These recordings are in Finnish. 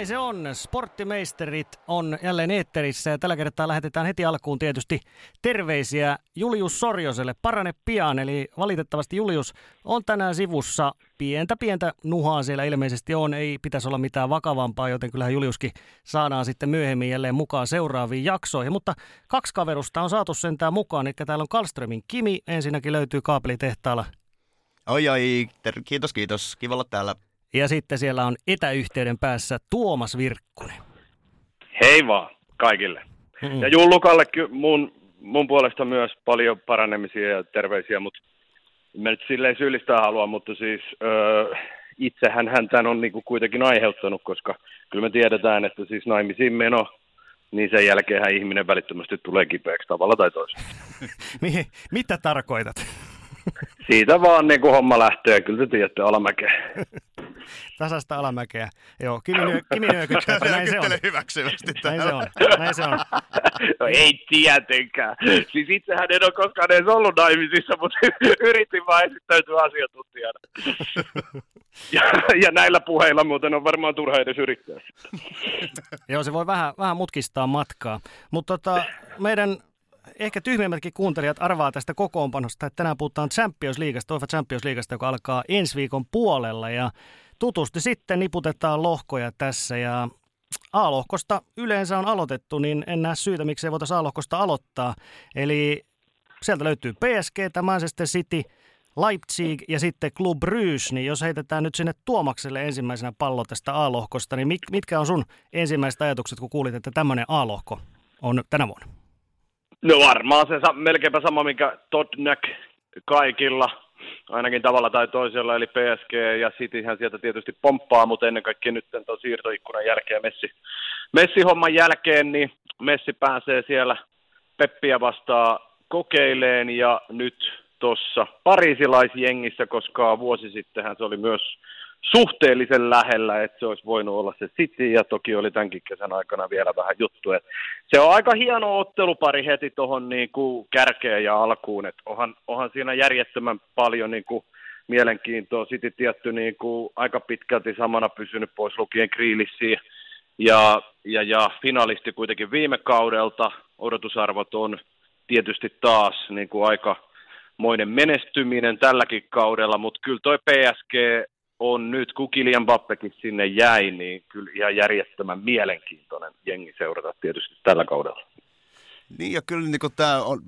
näin se on. Sporttimeisterit on jälleen eetterissä ja tällä kertaa lähetetään heti alkuun tietysti terveisiä Julius Sorjoselle. Parane pian, eli valitettavasti Julius on tänään sivussa. Pientä pientä nuhaa siellä ilmeisesti on, ei pitäisi olla mitään vakavampaa, joten kyllähän Juliuskin saadaan sitten myöhemmin jälleen mukaan seuraaviin jaksoihin. Mutta kaksi kaverusta on saatu sentään mukaan, eli täällä on Kalströmin Kimi, ensinnäkin löytyy kaapelitehtaalla. Oi oi, kiitos kiitos, kiva olla täällä. Ja sitten siellä on etäyhteyden päässä Tuomas Virkkunen. Hei vaan kaikille. Mm-hmm. Ja Jullukalle mun, mun puolesta myös paljon paranemisia ja terveisiä, mutta mä nyt silleen syyllistää halua, mutta siis öö, itsehän hän tämän on niinku kuitenkin aiheuttanut, koska kyllä me tiedetään, että siis naimisiin meno, niin sen jälkeen ihminen välittömästi tulee kipeäksi tavalla tai toisella. Mitä tarkoitat? Siitä vaan niin kuin homma lähtee, kyllä te tiedätte alamäkeä. Tasasta alamäkeä. Joo, Kimi, nyö, Kimi nyökyttää, näin se on. hyväksyvästi Näin se on, näin se on. no ei tietenkään. Siis itsehän en ole koskaan edes ollut naimisissa, mutta yritin vaan esittäytyä asiantuntijana. ja, ja, näillä puheilla muuten on varmaan turha edes yrittää. Joo, se voi vähän, vähän mutkistaa matkaa. Mutta tota, meidän ehkä tyhmemmätkin kuuntelijat arvaa tästä kokoonpanosta, että tänään puhutaan Champions Leaguesta, UEFA Champions Leaguesta, joka alkaa ensi viikon puolella ja tutusti sitten niputetaan lohkoja tässä ja A-lohkosta yleensä on aloitettu, niin en näe syytä, miksi ei voitaisiin A-lohkosta aloittaa. Eli sieltä löytyy PSG, Manchester City, Leipzig ja sitten Club Brugge, niin jos heitetään nyt sinne Tuomakselle ensimmäisenä pallo tästä A-lohkosta, niin mitkä on sun ensimmäiset ajatukset, kun kuulit, että tämmöinen A-lohko on tänä vuonna? No varmaan se melkeinpä sama, mikä Todnek kaikilla, ainakin tavalla tai toisella, eli PSG ja Cityhän sieltä tietysti pomppaa, mutta ennen kaikkea nyt tuon siirtoikkunan jälkeen Messi, Messi-homman jälkeen, niin Messi pääsee siellä Peppiä vastaan kokeileen ja nyt tuossa parisilaisjengissä, koska vuosi sittenhän se oli myös suhteellisen lähellä, että se olisi voinut olla se City, ja toki oli tämänkin kesän aikana vielä vähän juttu. Että se on aika hieno ottelupari heti tuohon niin kärkeen ja alkuun, että onhan, onhan siinä järjettömän paljon niin kuin mielenkiintoa. City tietty niin kuin aika pitkälti samana pysynyt pois lukien Kriilissiin, ja, ja, ja finalisti kuitenkin viime kaudelta. Odotusarvot on tietysti taas niin kuin aika moinen menestyminen tälläkin kaudella, mutta kyllä toi PSG on nyt, kun Kilian Bappekin sinne jäi, niin kyllä ihan järjettömän mielenkiintoinen jengi seurata tietysti tällä kaudella. Niin ja kyllä niin tämä on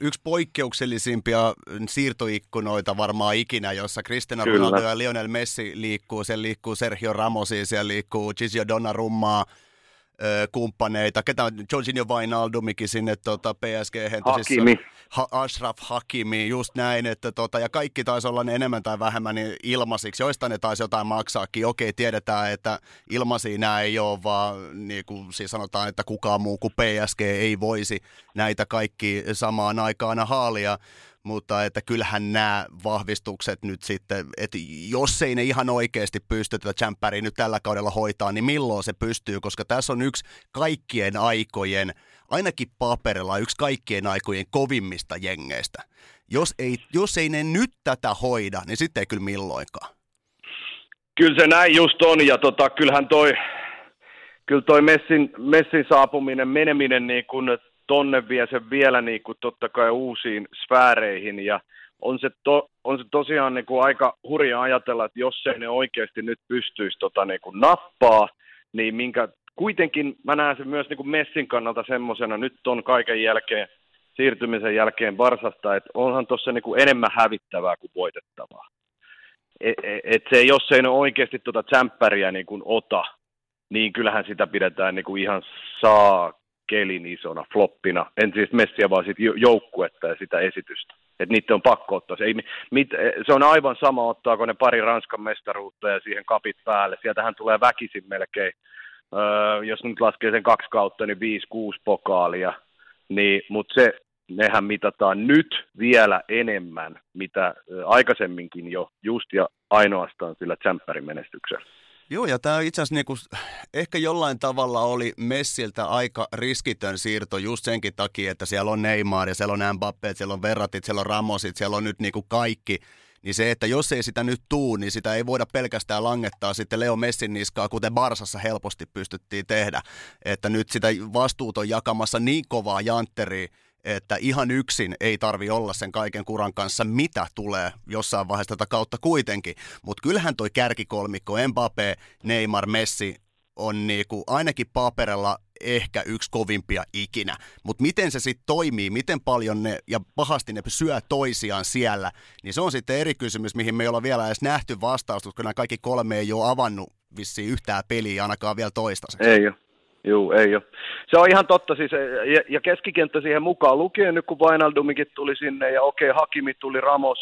yksi poikkeuksellisimpia siirtoikkunoita varmaan ikinä, jossa Cristiano Ronaldo ja Lionel Messi liikkuu. Siellä liikkuu Sergio Ramosi, siellä liikkuu Gigio Donnarummaa, kumppaneita, ketä on Jorginho Wijnaldumikin sinne tota, PSG. Hakimi. Ha, Ashraf Hakimi, just näin, että tota, ja kaikki taisi olla ne enemmän tai vähemmän niin ilmaisiksi, joista ne taisi jotain maksaakin. Okei, tiedetään, että ilmaisia nämä ei ole, vaan niin kuin siis sanotaan, että kukaan muu kuin PSG ei voisi näitä kaikki samaan aikaan haalia. Mutta että kyllähän nämä vahvistukset nyt sitten, että jos ei ne ihan oikeasti pysty tätä Champeria nyt tällä kaudella hoitaa, niin milloin se pystyy, koska tässä on yksi kaikkien aikojen, ainakin paperilla yksi kaikkien aikojen kovimmista jengeistä. Jos ei, jos ei ne nyt tätä hoida, niin sitten ei kyllä milloinkaan. Kyllä se näin just on, ja tota, kyllähän toi, kyllä toi Messin, Messin saapuminen, meneminen niin kun tonne vie sen vielä niin kuin totta kai uusiin sfääreihin ja on se, to, on se tosiaan niin kuin aika hurja ajatella, että jos ei ne oikeasti nyt pystyisi tota niin kuin nappaa, niin minkä, kuitenkin mä näen sen myös niin kuin Messin kannalta semmoisena, nyt on kaiken jälkeen, siirtymisen jälkeen Barsasta, että onhan tuossa niin kuin enemmän hävittävää kuin voitettavaa. Et, et, et se, jos ei ne oikeasti tuota tsemppäriä niin kuin ota, niin kyllähän sitä pidetään niin kuin ihan saa kelin isona floppina. En siis messiä, vaan sit joukkuetta ja sitä esitystä. Että niitä on pakko ottaa. Se, ei, mit, se on aivan sama, ottaako ne pari Ranskan mestaruutta ja siihen kapit päälle. Sieltähän tulee väkisin melkein, öö, jos nyt laskee sen kaksi kautta, niin viisi, kuusi pokaalia. Niin, Mutta se, nehän mitataan nyt vielä enemmän, mitä aikaisemminkin jo just ja ainoastaan sillä tsemppärin menestyksellä. Joo, ja tämä itse asiassa niinku, ehkä jollain tavalla oli Messiltä aika riskitön siirto just senkin takia, että siellä on Neymar ja siellä on Mbappé, siellä on Verratit, siellä on Ramosit, siellä on nyt niinku kaikki niin se, että jos ei sitä nyt tuu, niin sitä ei voida pelkästään langettaa sitten Leo Messin niskaa, kuten Barsassa helposti pystyttiin tehdä. Että nyt sitä vastuut on jakamassa niin kovaa jantteria, että ihan yksin ei tarvi olla sen kaiken kuran kanssa, mitä tulee jossain vaiheessa tätä kautta kuitenkin. Mutta kyllähän toi kärkikolmikko, Mbappé, Neymar, Messi, on niinku ainakin paperilla ehkä yksi kovimpia ikinä. Mutta miten se sitten toimii, miten paljon ne ja pahasti ne syö toisiaan siellä, niin se on sitten eri kysymys, mihin me ei olla vielä edes nähty vastausta, koska nämä kaikki kolme ei ole avannut vissiin yhtään peliä ainakaan vielä toistaiseksi. Ei ole. Joo, ei ole. Se on ihan totta siis, ja, ja keskikenttä siihen mukaan lukien nyt, kun Vainaldumikin tuli sinne, ja okei, Hakimi tuli Ramos,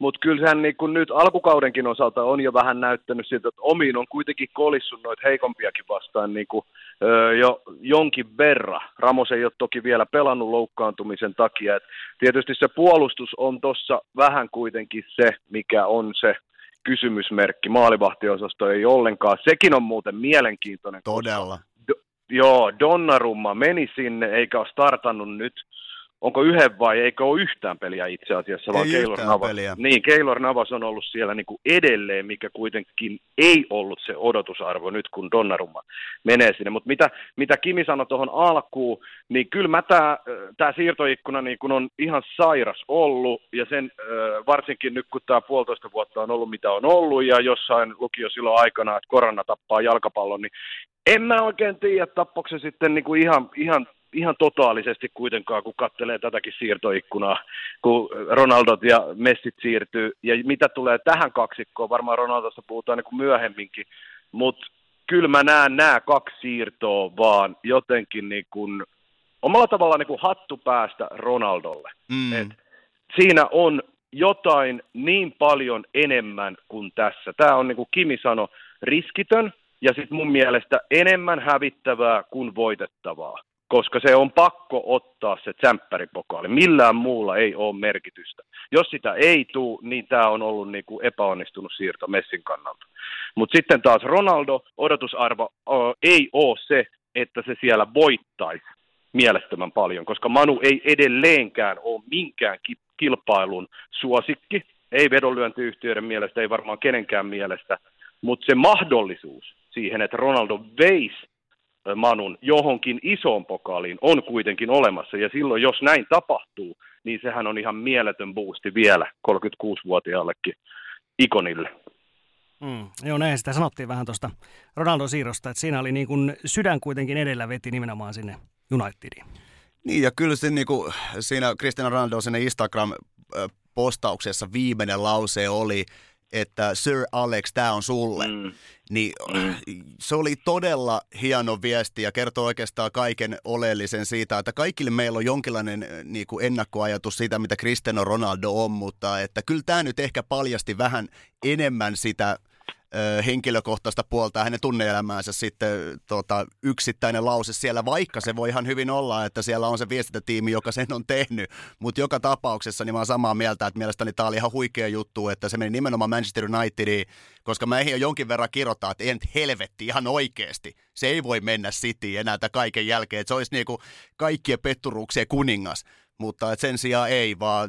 mutta kyllä sehän niin kuin nyt alkukaudenkin osalta on jo vähän näyttänyt siltä, että omiin on kuitenkin kolissut noita heikompiakin vastaan niin kuin, öö, jo jonkin verran. Ramos ei ole toki vielä pelannut loukkaantumisen takia. Et tietysti se puolustus on tuossa vähän kuitenkin se, mikä on se kysymysmerkki. Maalivahtiosasto ei ollenkaan. Sekin on muuten mielenkiintoinen. Todella. Do, joo, Donnarumma meni sinne eikä ole startannut nyt onko yhden vai eikö ole yhtään peliä itse asiassa, vaan ei Keylor Navas. Peliä. Niin, Keylor Navas on ollut siellä niin kuin edelleen, mikä kuitenkin ei ollut se odotusarvo nyt, kun Donnarumma menee sinne. Mutta mitä, mitä Kimi sanoi tuohon alkuun, niin kyllä mä tämä siirtoikkuna niin kun on ihan sairas ollut, ja sen varsinkin nyt, kun tämä puolitoista vuotta on ollut mitä on ollut, ja jossain lukio silloin aikana, että korona tappaa jalkapallon, niin en mä oikein tiedä, tappoiko se sitten niin kuin ihan, ihan ihan totaalisesti kuitenkaan, kun katselee tätäkin siirtoikkunaa, kun Ronaldot ja Messit siirtyy. Ja mitä tulee tähän kaksikkoon, varmaan Ronaldosta puhutaan niin kuin myöhemminkin, mutta kyllä mä näen nämä kaksi siirtoa vaan jotenkin niin kuin, omalla tavalla niin kuin hattu päästä Ronaldolle. Mm. Et siinä on jotain niin paljon enemmän kuin tässä. Tämä on niin kuin Kimi sanoi, riskitön ja sitten mun mielestä enemmän hävittävää kuin voitettavaa koska se on pakko ottaa se tsemppäripokaali. Millään muulla ei ole merkitystä. Jos sitä ei tule, niin tämä on ollut niin kuin epäonnistunut siirto Messin kannalta. Mutta sitten taas Ronaldo, odotusarvo o, ei ole se, että se siellä voittaisi mielettömän paljon, koska Manu ei edelleenkään ole minkään kilpailun suosikki, ei vedonlyöntiyhtiöiden mielestä, ei varmaan kenenkään mielestä, mutta se mahdollisuus siihen, että Ronaldo veisi Manun johonkin isoon pokaaliin on kuitenkin olemassa. Ja silloin, jos näin tapahtuu, niin sehän on ihan mieletön boosti vielä 36-vuotiaallekin ikonille. Mm, joo, näin sitä sanottiin vähän tuosta Ronaldon siirrosta, että siinä oli niin kuin sydän kuitenkin edellä veti nimenomaan sinne Unitediin. Niin, ja kyllä se, niin kuin, siinä Cristiano Ronaldo sinne Instagram-postauksessa viimeinen lause oli, että Sir Alex, tämä on sulle. Mm. Niin mm. se oli todella hieno viesti ja kertoo oikeastaan kaiken oleellisen siitä, että kaikille meillä on jonkinlainen niin kuin ennakkoajatus siitä, mitä Cristiano Ronaldo on, mutta että kyllä tämä nyt ehkä paljasti vähän enemmän sitä henkilökohtaista puolta ja hänen tunneelämäänsä sitten tota, yksittäinen lause siellä, vaikka se voi ihan hyvin olla, että siellä on se viestintätiimi, joka sen on tehnyt, mutta joka tapauksessa niin mä oon samaa mieltä, että mielestäni tämä oli ihan huikea juttu, että se meni nimenomaan Manchester Unitediin, koska mä eihin jo jonkin verran kirjoittaa, että nyt helvetti ihan oikeasti. Se ei voi mennä City enää kaiken jälkeen, että se olisi niinku kaikkien petturuuksien kuningas mutta et sen sijaan ei, vaan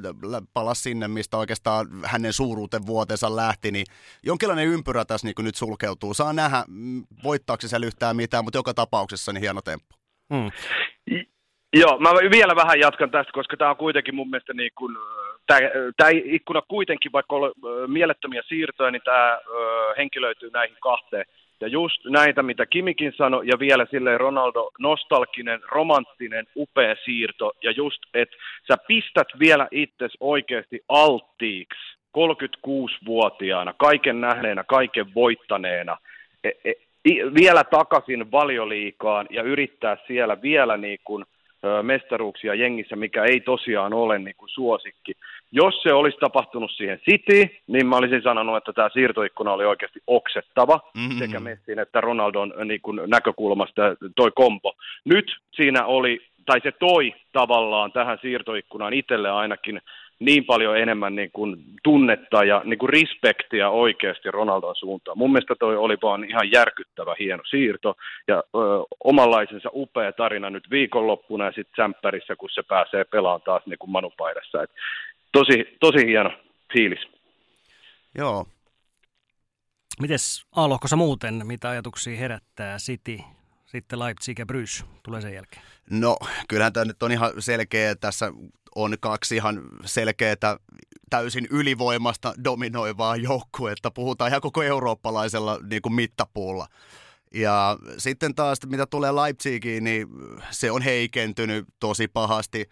palas sinne, mistä oikeastaan hänen suuruuten vuotensa lähti, niin jonkinlainen ympyrä tässä niin nyt sulkeutuu. Saa nähdä, voittaako se yhtään mitään, mutta joka tapauksessa niin hieno temppu. Mm. Joo, mä vielä vähän jatkan tästä, koska tämä on kuitenkin mun mielestä niin kuin, tämä ikkuna kuitenkin, vaikka on mielettömiä siirtoja, niin tämä henkilöityy näihin kahteen ja just näitä, mitä Kimikin sanoi, ja vielä sille Ronaldo nostalginen, romanttinen, upea siirto, ja just, että sä pistät vielä itse oikeasti alttiiksi 36-vuotiaana, kaiken nähneenä, kaiken voittaneena, e, e, vielä takaisin valioliikaan ja yrittää siellä vielä niin kuin – mestaruuksia jengissä, mikä ei tosiaan ole niin kuin suosikki. Jos se olisi tapahtunut siihen City, niin mä olisin sanonut, että tämä siirtoikkuna oli oikeasti oksettava mm-hmm. sekä Messin että Ronaldon niin kuin näkökulmasta toi kompo. Nyt siinä oli, tai se toi tavallaan tähän siirtoikkunaan itselle ainakin niin paljon enemmän niin kuin tunnetta ja niin kuin respektiä oikeasti Ronaldon suuntaan. Mun mielestä toi oli vaan ihan järkyttävä hieno siirto ja ö, omanlaisensa upea tarina nyt viikonloppuna ja sitten Sämppärissä, kun se pääsee pelaamaan taas niin kuin Manupaidassa. Et tosi, tosi hieno fiilis. Joo. Mites A-lohkossa muuten, mitä ajatuksia herättää City, sitten Leipzig ja Brys tulee sen jälkeen? No, kyllähän tämä nyt on ihan selkeä, tässä on kaksi ihan selkeää täysin ylivoimasta dominoivaa joukkuetta. Puhutaan ihan koko eurooppalaisella niin kuin mittapuulla. Ja sitten taas, mitä tulee Leipzigiin, niin se on heikentynyt tosi pahasti.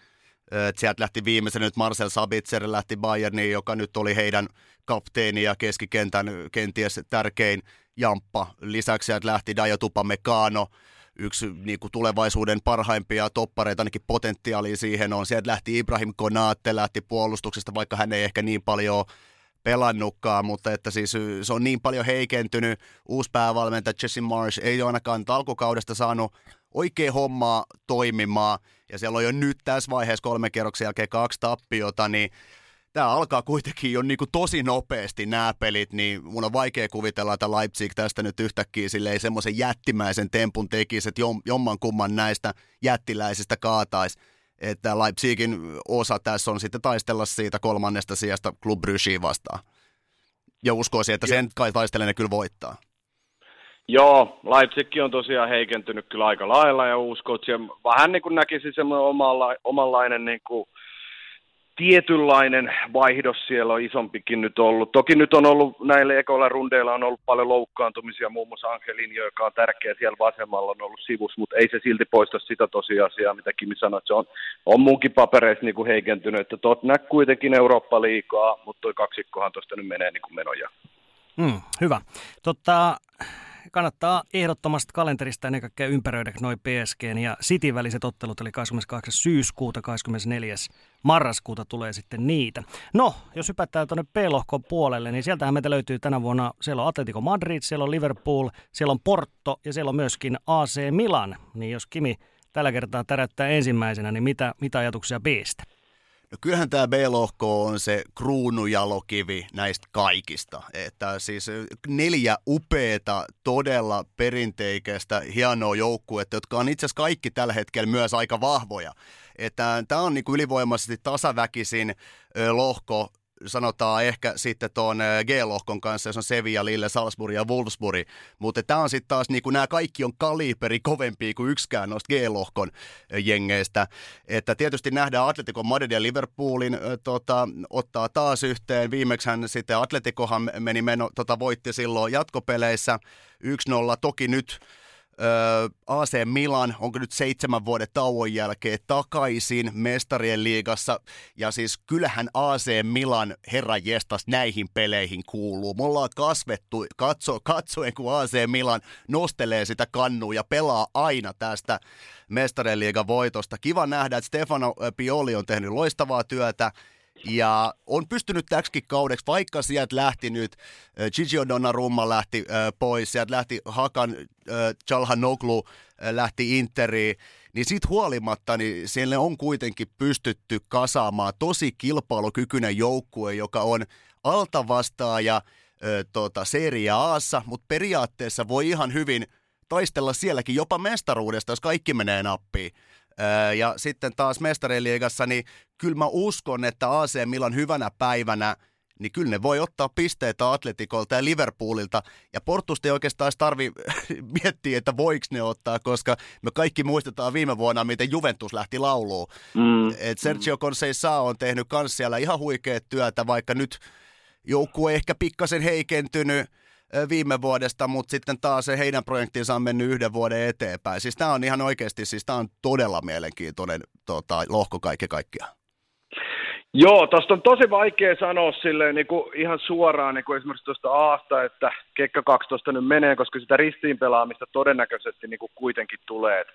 Sieltä lähti viimeisenä nyt Marcel Sabitzer lähti Bayerniin, joka nyt oli heidän kapteeni ja keskikentän kenties tärkein jamppa. Lisäksi sieltä lähti Dajo Tupamecano, yksi niin kuin tulevaisuuden parhaimpia toppareita, ainakin potentiaalia siihen on. Sieltä lähti Ibrahim Konate, lähti puolustuksesta, vaikka hän ei ehkä niin paljon pelannutkaan, mutta että siis se on niin paljon heikentynyt. Uusi päävalmentaja Jesse Marsh ei ole ainakaan alkukaudesta saanut oikein hommaa toimimaan, ja siellä on jo nyt tässä vaiheessa kolme kerroksen jälkeen kaksi tappiota, niin tämä alkaa kuitenkin jo niin kuin tosi nopeasti nämä pelit, niin mun on vaikea kuvitella, että Leipzig tästä nyt yhtäkkiä silleen semmoisen jättimäisen tempun tekisi, että jomman kumman näistä jättiläisistä kaataisi. Että Leipzigin osa tässä on sitten taistella siitä kolmannesta sijasta Club Brugge vastaan. Ja uskoisin, että sen kai taistelen kyllä voittaa. Joo, Leipzig on tosiaan heikentynyt kyllä aika lailla ja että vähän niin kuin näkisi semmoinen omalla, omanlainen niin kuin tietynlainen vaihdos siellä on isompikin nyt ollut. Toki nyt on ollut näille ekoilla rundeilla on ollut paljon loukkaantumisia, muun muassa Angelinho, joka on tärkeä siellä vasemmalla, on ollut sivus, mutta ei se silti poista sitä tosiasiaa, mitä Kimi sanoi, että se on, on munkin papereissa niin kuin heikentynyt, että tot näkyy kuitenkin Eurooppa liikaa, mutta toi kaksikkohan tuosta nyt menee niin kuin menoja. Mm, hyvä. Totta, kannattaa ehdottomasti kalenterista ennen kaikkea ympäröidä noin PSG ja City väliset ottelut, eli 28. syyskuuta, 24. marraskuuta tulee sitten niitä. No, jos hypätään tuonne P-lohkon puolelle, niin sieltähän meitä löytyy tänä vuonna, siellä on Atletico Madrid, siellä on Liverpool, siellä on Porto ja siellä on myöskin AC Milan. Niin jos Kimi tällä kertaa täräyttää ensimmäisenä, niin mitä, mitä ajatuksia Bstä? No kyllähän tämä B-lohko on se kruunujalokivi näistä kaikista. Että siis neljä upeeta, todella perinteikäistä, hienoa joukkuetta, jotka on itse asiassa kaikki tällä hetkellä myös aika vahvoja. Että tämä on niinku ylivoimaisesti tasaväkisin lohko sanotaan ehkä sitten tuon G-lohkon kanssa, jos on Sevilla, Lille, Salzburg ja Wolfsburg. Mutta tämä on sitten taas, niin kuin nämä kaikki on kaliberi kovempi kuin yksikään noista G-lohkon jengeistä. Että tietysti nähdään Atletico Madrid ja Liverpoolin tota, ottaa taas yhteen. Viimeksihän sitten Atleticohan meni meno, tota, voitti silloin jatkopeleissä 1-0. Toki nyt AC Milan, onko nyt seitsemän vuoden tauon jälkeen takaisin mestarien liigassa. Ja siis kyllähän AC Milan, herra jestas, näihin peleihin kuuluu. Me ollaan kasvettu katso, katsoen, kun AC Milan nostelee sitä kannua ja pelaa aina tästä mestarien liigan voitosta. Kiva nähdä, että Stefano Pioli on tehnyt loistavaa työtä ja on pystynyt täksikin kaudeksi, vaikka sieltä lähti nyt, Gigi Donnarumma lähti pois, sieltä lähti Hakan Chalhanoglu lähti Interiin, niin siitä huolimatta niin siellä on kuitenkin pystytty kasaamaan tosi kilpailukykyinen joukkue, joka on altavastaaja tota, Serie Aassa, mutta periaatteessa voi ihan hyvin taistella sielläkin jopa mestaruudesta, jos kaikki menee nappiin. Ja sitten taas mestariliigassa, niin kyllä mä uskon, että AC Milan hyvänä päivänä niin kyllä ne voi ottaa pisteitä Atletikolta ja Liverpoolilta. Ja Portusta ei oikeastaan tarvi miettiä, että voiko ne ottaa, koska me kaikki muistetaan viime vuonna, miten Juventus lähti lauluun. Mm. Et Sergio Conceição on tehnyt kans siellä ihan huikeat työtä, vaikka nyt joukkue ehkä pikkasen heikentynyt viime vuodesta, mutta sitten taas se heidän projektinsa on mennyt yhden vuoden eteenpäin. Siis tämä on ihan oikeasti, siis tämä on todella mielenkiintoinen tota, lohko kaikki kaikkiaan. Joo, tuosta on tosi vaikea sanoa silleen niin kuin ihan suoraan niin kuin esimerkiksi tuosta Aasta, että Kekka 12 nyt menee, koska sitä ristiinpelaamista todennäköisesti niin kuin kuitenkin tulee.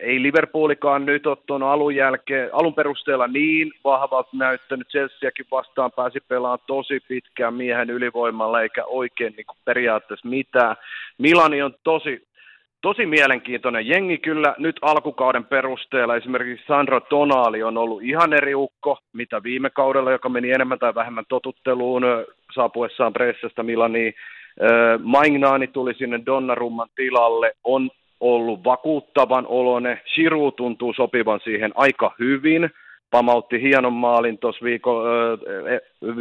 Ei Liverpoolikaan nyt ole tuon alun, jälkeen, alun perusteella niin vahvalta näyttänyt. Chelseakin vastaan pääsi pelaamaan tosi pitkään miehen ylivoimalla eikä oikein niin kuin periaatteessa mitään. Milani on tosi, tosi mielenkiintoinen jengi kyllä nyt alkukauden perusteella. Esimerkiksi Sandro Tonali on ollut ihan eri ukko, mitä viime kaudella, joka meni enemmän tai vähemmän totutteluun saapuessaan Bressasta Milaniin. Maignaani tuli sinne Donnarumman tilalle, on ollut vakuuttavan olone. Shiru tuntuu sopivan siihen aika hyvin. Pamautti hienon maalin tuossa viiko,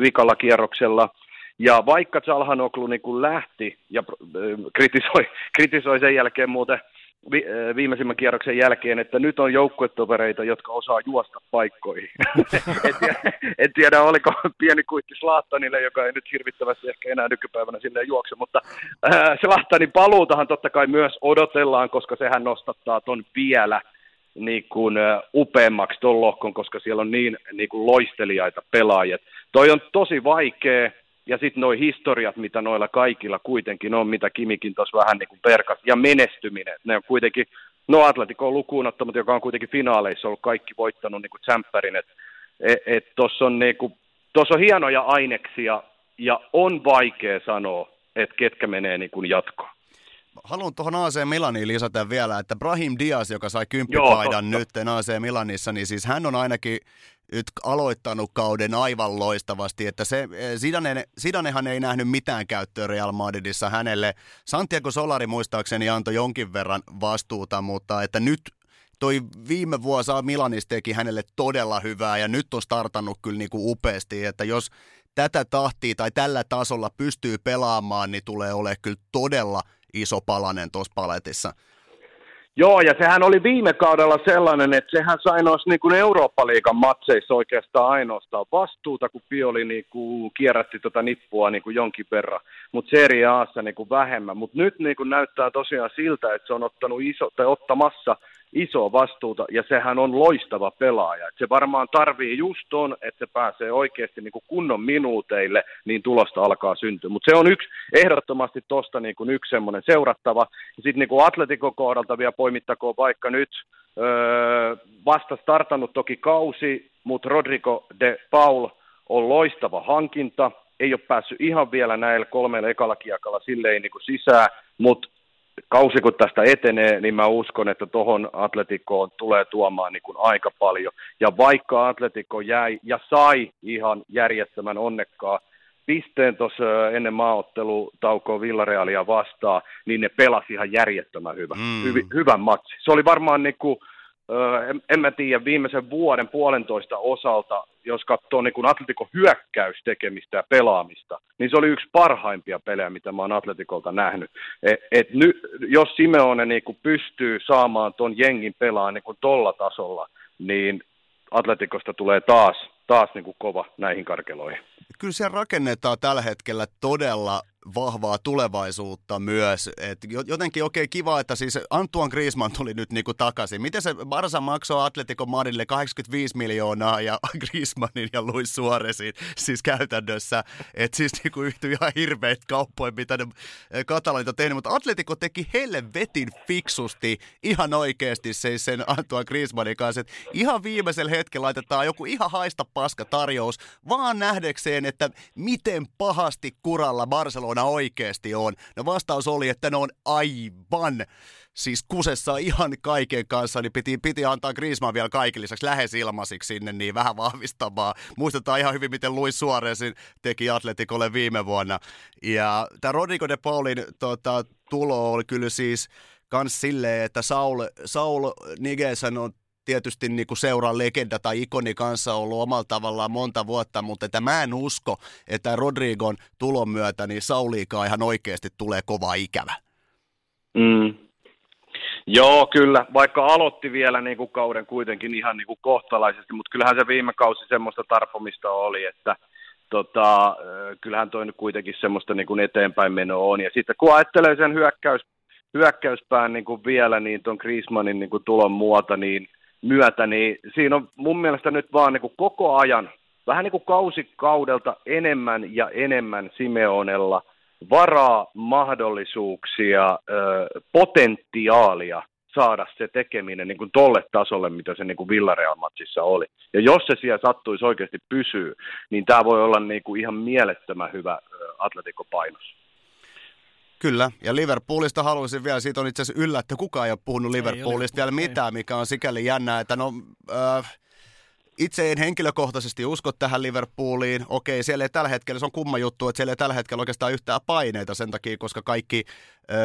viikolla kierroksella. Ja vaikka Chalhanoglu niin lähti ja kritisoi, kritisoi sen jälkeen muuten vi, viimeisimmän kierroksen jälkeen, että nyt on joukkuetovereita, jotka osaa juosta paikkoihin. en, tiedä, en tiedä, oliko pieni kuitti Slaattanille, joka ei nyt hirvittävästi ehkä enää nykypäivänä silleen juokse, mutta äh, Slaattanin paluutahan totta kai myös odotellaan, koska sehän nostattaa ton vielä niin kuin, uh, upeammaksi tuon lohkon, koska siellä on niin, niin kuin loistelijaita pelaajia. Toi on tosi vaikea, ja sitten nuo historiat, mitä noilla kaikilla kuitenkin on, mitä Kimikin tuossa vähän niin kuin perkas, ja menestyminen, ne on kuitenkin, no Atletico on lukuun ottamatta, joka on kuitenkin finaaleissa ollut kaikki voittanut niin kuin tsemppärin, että et, et tuossa on, niin kuin, on hienoja aineksia, ja on vaikea sanoa, että ketkä menee niin kuin jatkoon. Haluan tuohon AC Milaniin lisätä vielä, että Brahim Diaz, joka sai kymppipaidan nyt AC Milanissa, niin siis hän on ainakin nyt aloittanut kauden aivan loistavasti, että se, Zidane, Zidanehan ei nähnyt mitään käyttöä Real Madridissa hänelle. Santiago Solari muistaakseni antoi jonkin verran vastuuta, mutta että nyt toi viime vuosi Milanista teki hänelle todella hyvää ja nyt on startannut kyllä niin kuin upeasti, että jos tätä tahtia tai tällä tasolla pystyy pelaamaan, niin tulee olemaan kyllä todella iso palanen tuossa paletissa. Joo, ja sehän oli viime kaudella sellainen, että sehän sai noissa niin Eurooppa-liigan matseissa oikeastaan ainoastaan vastuuta, kun Pioli niin kuin kierrätti tuota nippua niin kuin jonkin verran, mutta Serie Aassa niin kuin vähemmän. Mutta nyt niin kuin näyttää tosiaan siltä, että se on ottanut iso, tai ottamassa isoa vastuuta, ja sehän on loistava pelaaja. Se varmaan tarvii just ton, että se pääsee oikeasti niin kuin kunnon minuuteille, niin tulosta alkaa syntyä. Mutta se on yksi, ehdottomasti tuosta niin kuin yksi semmoinen seurattava. Sitten niin kuin kohdalta vielä poimittakoon vaikka nyt, öö, vasta startannut toki kausi, mutta Rodrigo de Paul on loistava hankinta, ei ole päässyt ihan vielä näillä kolmella ekalla kiekalla silleen niin kuin sisään, mutta kausi kun tästä etenee, niin mä uskon, että tuohon Atletikoon tulee tuomaan niin kuin aika paljon. Ja vaikka Atletiko jäi ja sai ihan järjettömän onnekkaa pisteen tuossa ennen maaottelutaukoa Villarealia vastaan, niin ne pelasi ihan järjettömän hyvä, mm. hy, hyvän matsi. Se oli varmaan niin kuin, en, en mä tiedä, viimeisen vuoden puolentoista osalta, jos katsoo niin Atletikon hyökkäystekemistä ja pelaamista, niin se oli yksi parhaimpia pelejä, mitä mä oon Atletikolta nähnyt. Et, et ny, jos Simeone niin pystyy saamaan ton jengin pelaa niin tolla tasolla, niin Atletikosta tulee taas, taas niin kuin kova näihin karkeloihin. Kyllä siellä rakennetaan tällä hetkellä todella vahvaa tulevaisuutta myös. Et jotenkin okei okay, kiva, että siis Antoine Griezmann tuli nyt niinku takaisin. Miten se Barsa maksoi Atletico Madridille 85 miljoonaa ja Griezmannin ja Luis Suarezin siis käytännössä. Että siis niinku yhtyi ihan hirveät kauppoja, mitä ne eh, katalanit on tehnyt. Mutta Atletico teki vetin fiksusti ihan oikeasti se sen Antoine Griezmannin kanssa. Et ihan viimeisellä hetkellä laitetaan joku ihan haista paska tarjous, vaan nähdäkseen, että miten pahasti kuralla Barcelona Barcelona oikeasti on? No vastaus oli, että ne on aivan siis kusessa ihan kaiken kanssa, niin piti, piti antaa Griezmann vielä kaikille lisäksi lähes ilmaisiksi sinne, niin vähän vahvistamaan. Muistetaan ihan hyvin, miten Luis Suarezin teki Atletikolle viime vuonna. Ja tämä Rodrigo de Paulin tota, tulo oli kyllä siis kans silleen, että Saul, Saul Nigesen on tietysti niin kuin seuran legenda tai ikoni kanssa ollut omalla tavallaan monta vuotta, mutta että mä en usko, että Rodrigon tulon myötä niin Sauliikaan ihan oikeasti tulee kova ikävä. Mm. Joo, kyllä. Vaikka aloitti vielä niin kuin kauden kuitenkin ihan niin kuin kohtalaisesti, mutta kyllähän se viime kausi semmoista tarpomista oli, että tota, kyllähän toi nyt kuitenkin semmoista niin kuin eteenpäin menoa on. Ja sitten kun ajattelee sen hyökkäys, hyökkäyspään niin kuin vielä, niin tuon Griezmannin niin kuin tulon muuta, niin myötä, niin siinä on mun mielestä nyt vaan niin kuin koko ajan, vähän niin kuin kausikaudelta enemmän ja enemmän Simeonella varaa, mahdollisuuksia, potentiaalia saada se tekeminen niin kuin tolle tasolle, mitä se niin kuin Villareal-matsissa oli. Ja jos se siellä sattuisi oikeasti pysyä, niin tämä voi olla niin kuin ihan mielettömän hyvä Atletico-painos. Kyllä, ja Liverpoolista haluaisin vielä, siitä on itse asiassa yllätty, kukaan ei ole puhunut Liverpoolista vielä mitään, mikä on sikäli jännää, että no... Äh, itse en henkilökohtaisesti usko tähän Liverpooliin. Okei, siellä ei tällä hetkellä, se on kumma juttu, että siellä ei tällä hetkellä oikeastaan yhtään paineita sen takia, koska kaikki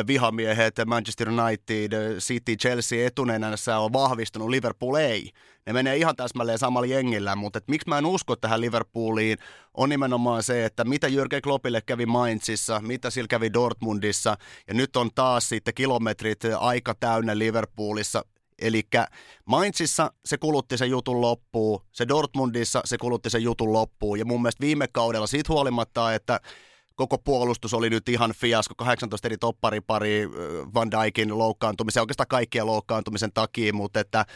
vihamiehet, Manchester United, City, Chelsea etunenässä on vahvistunut, Liverpool ei. Ne menee ihan täsmälleen samalla jengillä, mutta et miksi mä en usko tähän Liverpooliin, on nimenomaan se, että mitä Jürgen Kloppille kävi Mainzissa, mitä sillä kävi Dortmundissa, ja nyt on taas sitten kilometrit aika täynnä Liverpoolissa. Eli Mainzissa se kulutti sen jutun loppuun, se Dortmundissa se kulutti sen jutun loppuun. Ja mun mielestä viime kaudella siitä huolimatta, että koko puolustus oli nyt ihan fiasko, 18 eri topparipari Van Dijkin loukkaantumisen, oikeastaan kaikkien loukkaantumisen takia, mutta että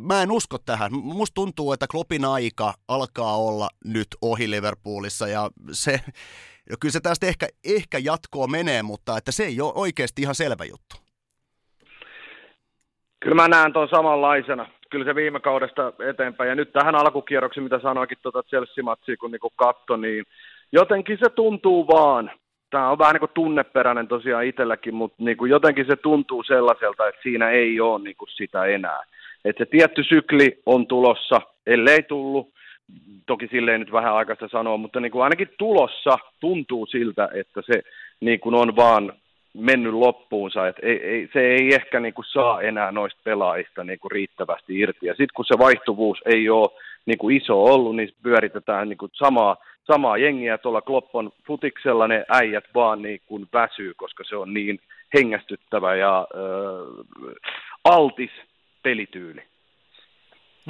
mä en usko tähän. Musta tuntuu, että Kloppin aika alkaa olla nyt ohi Liverpoolissa ja se, kyllä se tästä ehkä, ehkä jatkoa menee, mutta että se ei ole oikeasti ihan selvä juttu. Kyllä mä näen tuon samanlaisena. Kyllä se viime kaudesta eteenpäin. Ja nyt tähän alkukierroksiin, mitä sanoikin tuota Chelsea-matsia, kun niinku katto, niin jotenkin se tuntuu vaan. Tämä on vähän niin kuin tunneperäinen tosiaan itselläkin, mutta niin kuin jotenkin se tuntuu sellaiselta, että siinä ei ole niin kuin sitä enää. Että se tietty sykli on tulossa, ellei tullut, toki silleen nyt vähän aikaista sanoa, mutta niin kuin ainakin tulossa tuntuu siltä, että se niin kuin on vaan mennyt loppuunsa, että ei, ei, se ei ehkä niin kuin saa enää noista pelaajista niin kuin riittävästi irti. Ja sitten kun se vaihtuvuus ei ole niin kuin iso ollut, niin pyöritetään niin kuin samaa, samaa jengiä tuolla Kloppon futiksella, ne äijät vaan niin kuin väsyy, koska se on niin hengästyttävä ja äh, altis pelityyli.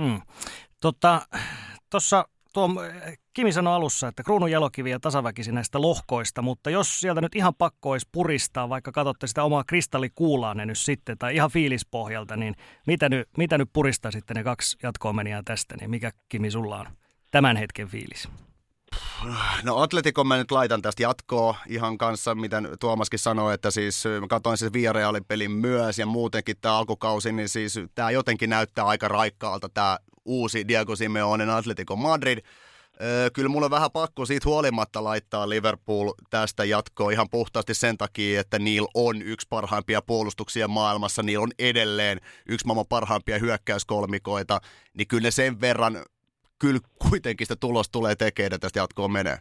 Hmm. Tota, tuo Kimi sanoi alussa, että kruunun jalokivi ja tasaväkisi näistä lohkoista, mutta jos sieltä nyt ihan pakko olisi puristaa, vaikka katsotte sitä omaa kristallikuulaanne nyt sitten, tai ihan fiilispohjalta, niin mitä nyt, mitä nyt puristaa sitten ne kaksi jatkoa tästä, niin mikä Kimi sulla on tämän hetken fiilis? No Atletikon mä nyt laitan tästä jatkoa ihan kanssa, mitä Tuomaskin sanoi, että siis mä katsoin siis Villarealin pelin myös ja muutenkin tämä alkukausi, niin siis tämä jotenkin näyttää aika raikkaalta tämä uusi Diego Simeonen Atletico Madrid. Kyllä mulla on vähän pakko siitä huolimatta laittaa Liverpool tästä jatkoon ihan puhtaasti sen takia, että niillä on yksi parhaimpia puolustuksia maailmassa, niillä on edelleen yksi maailman parhaimpia hyökkäyskolmikoita, niin kyllä ne sen verran kyllä kuitenkin sitä tulos tulee tekemään, tästä jatkoon menee.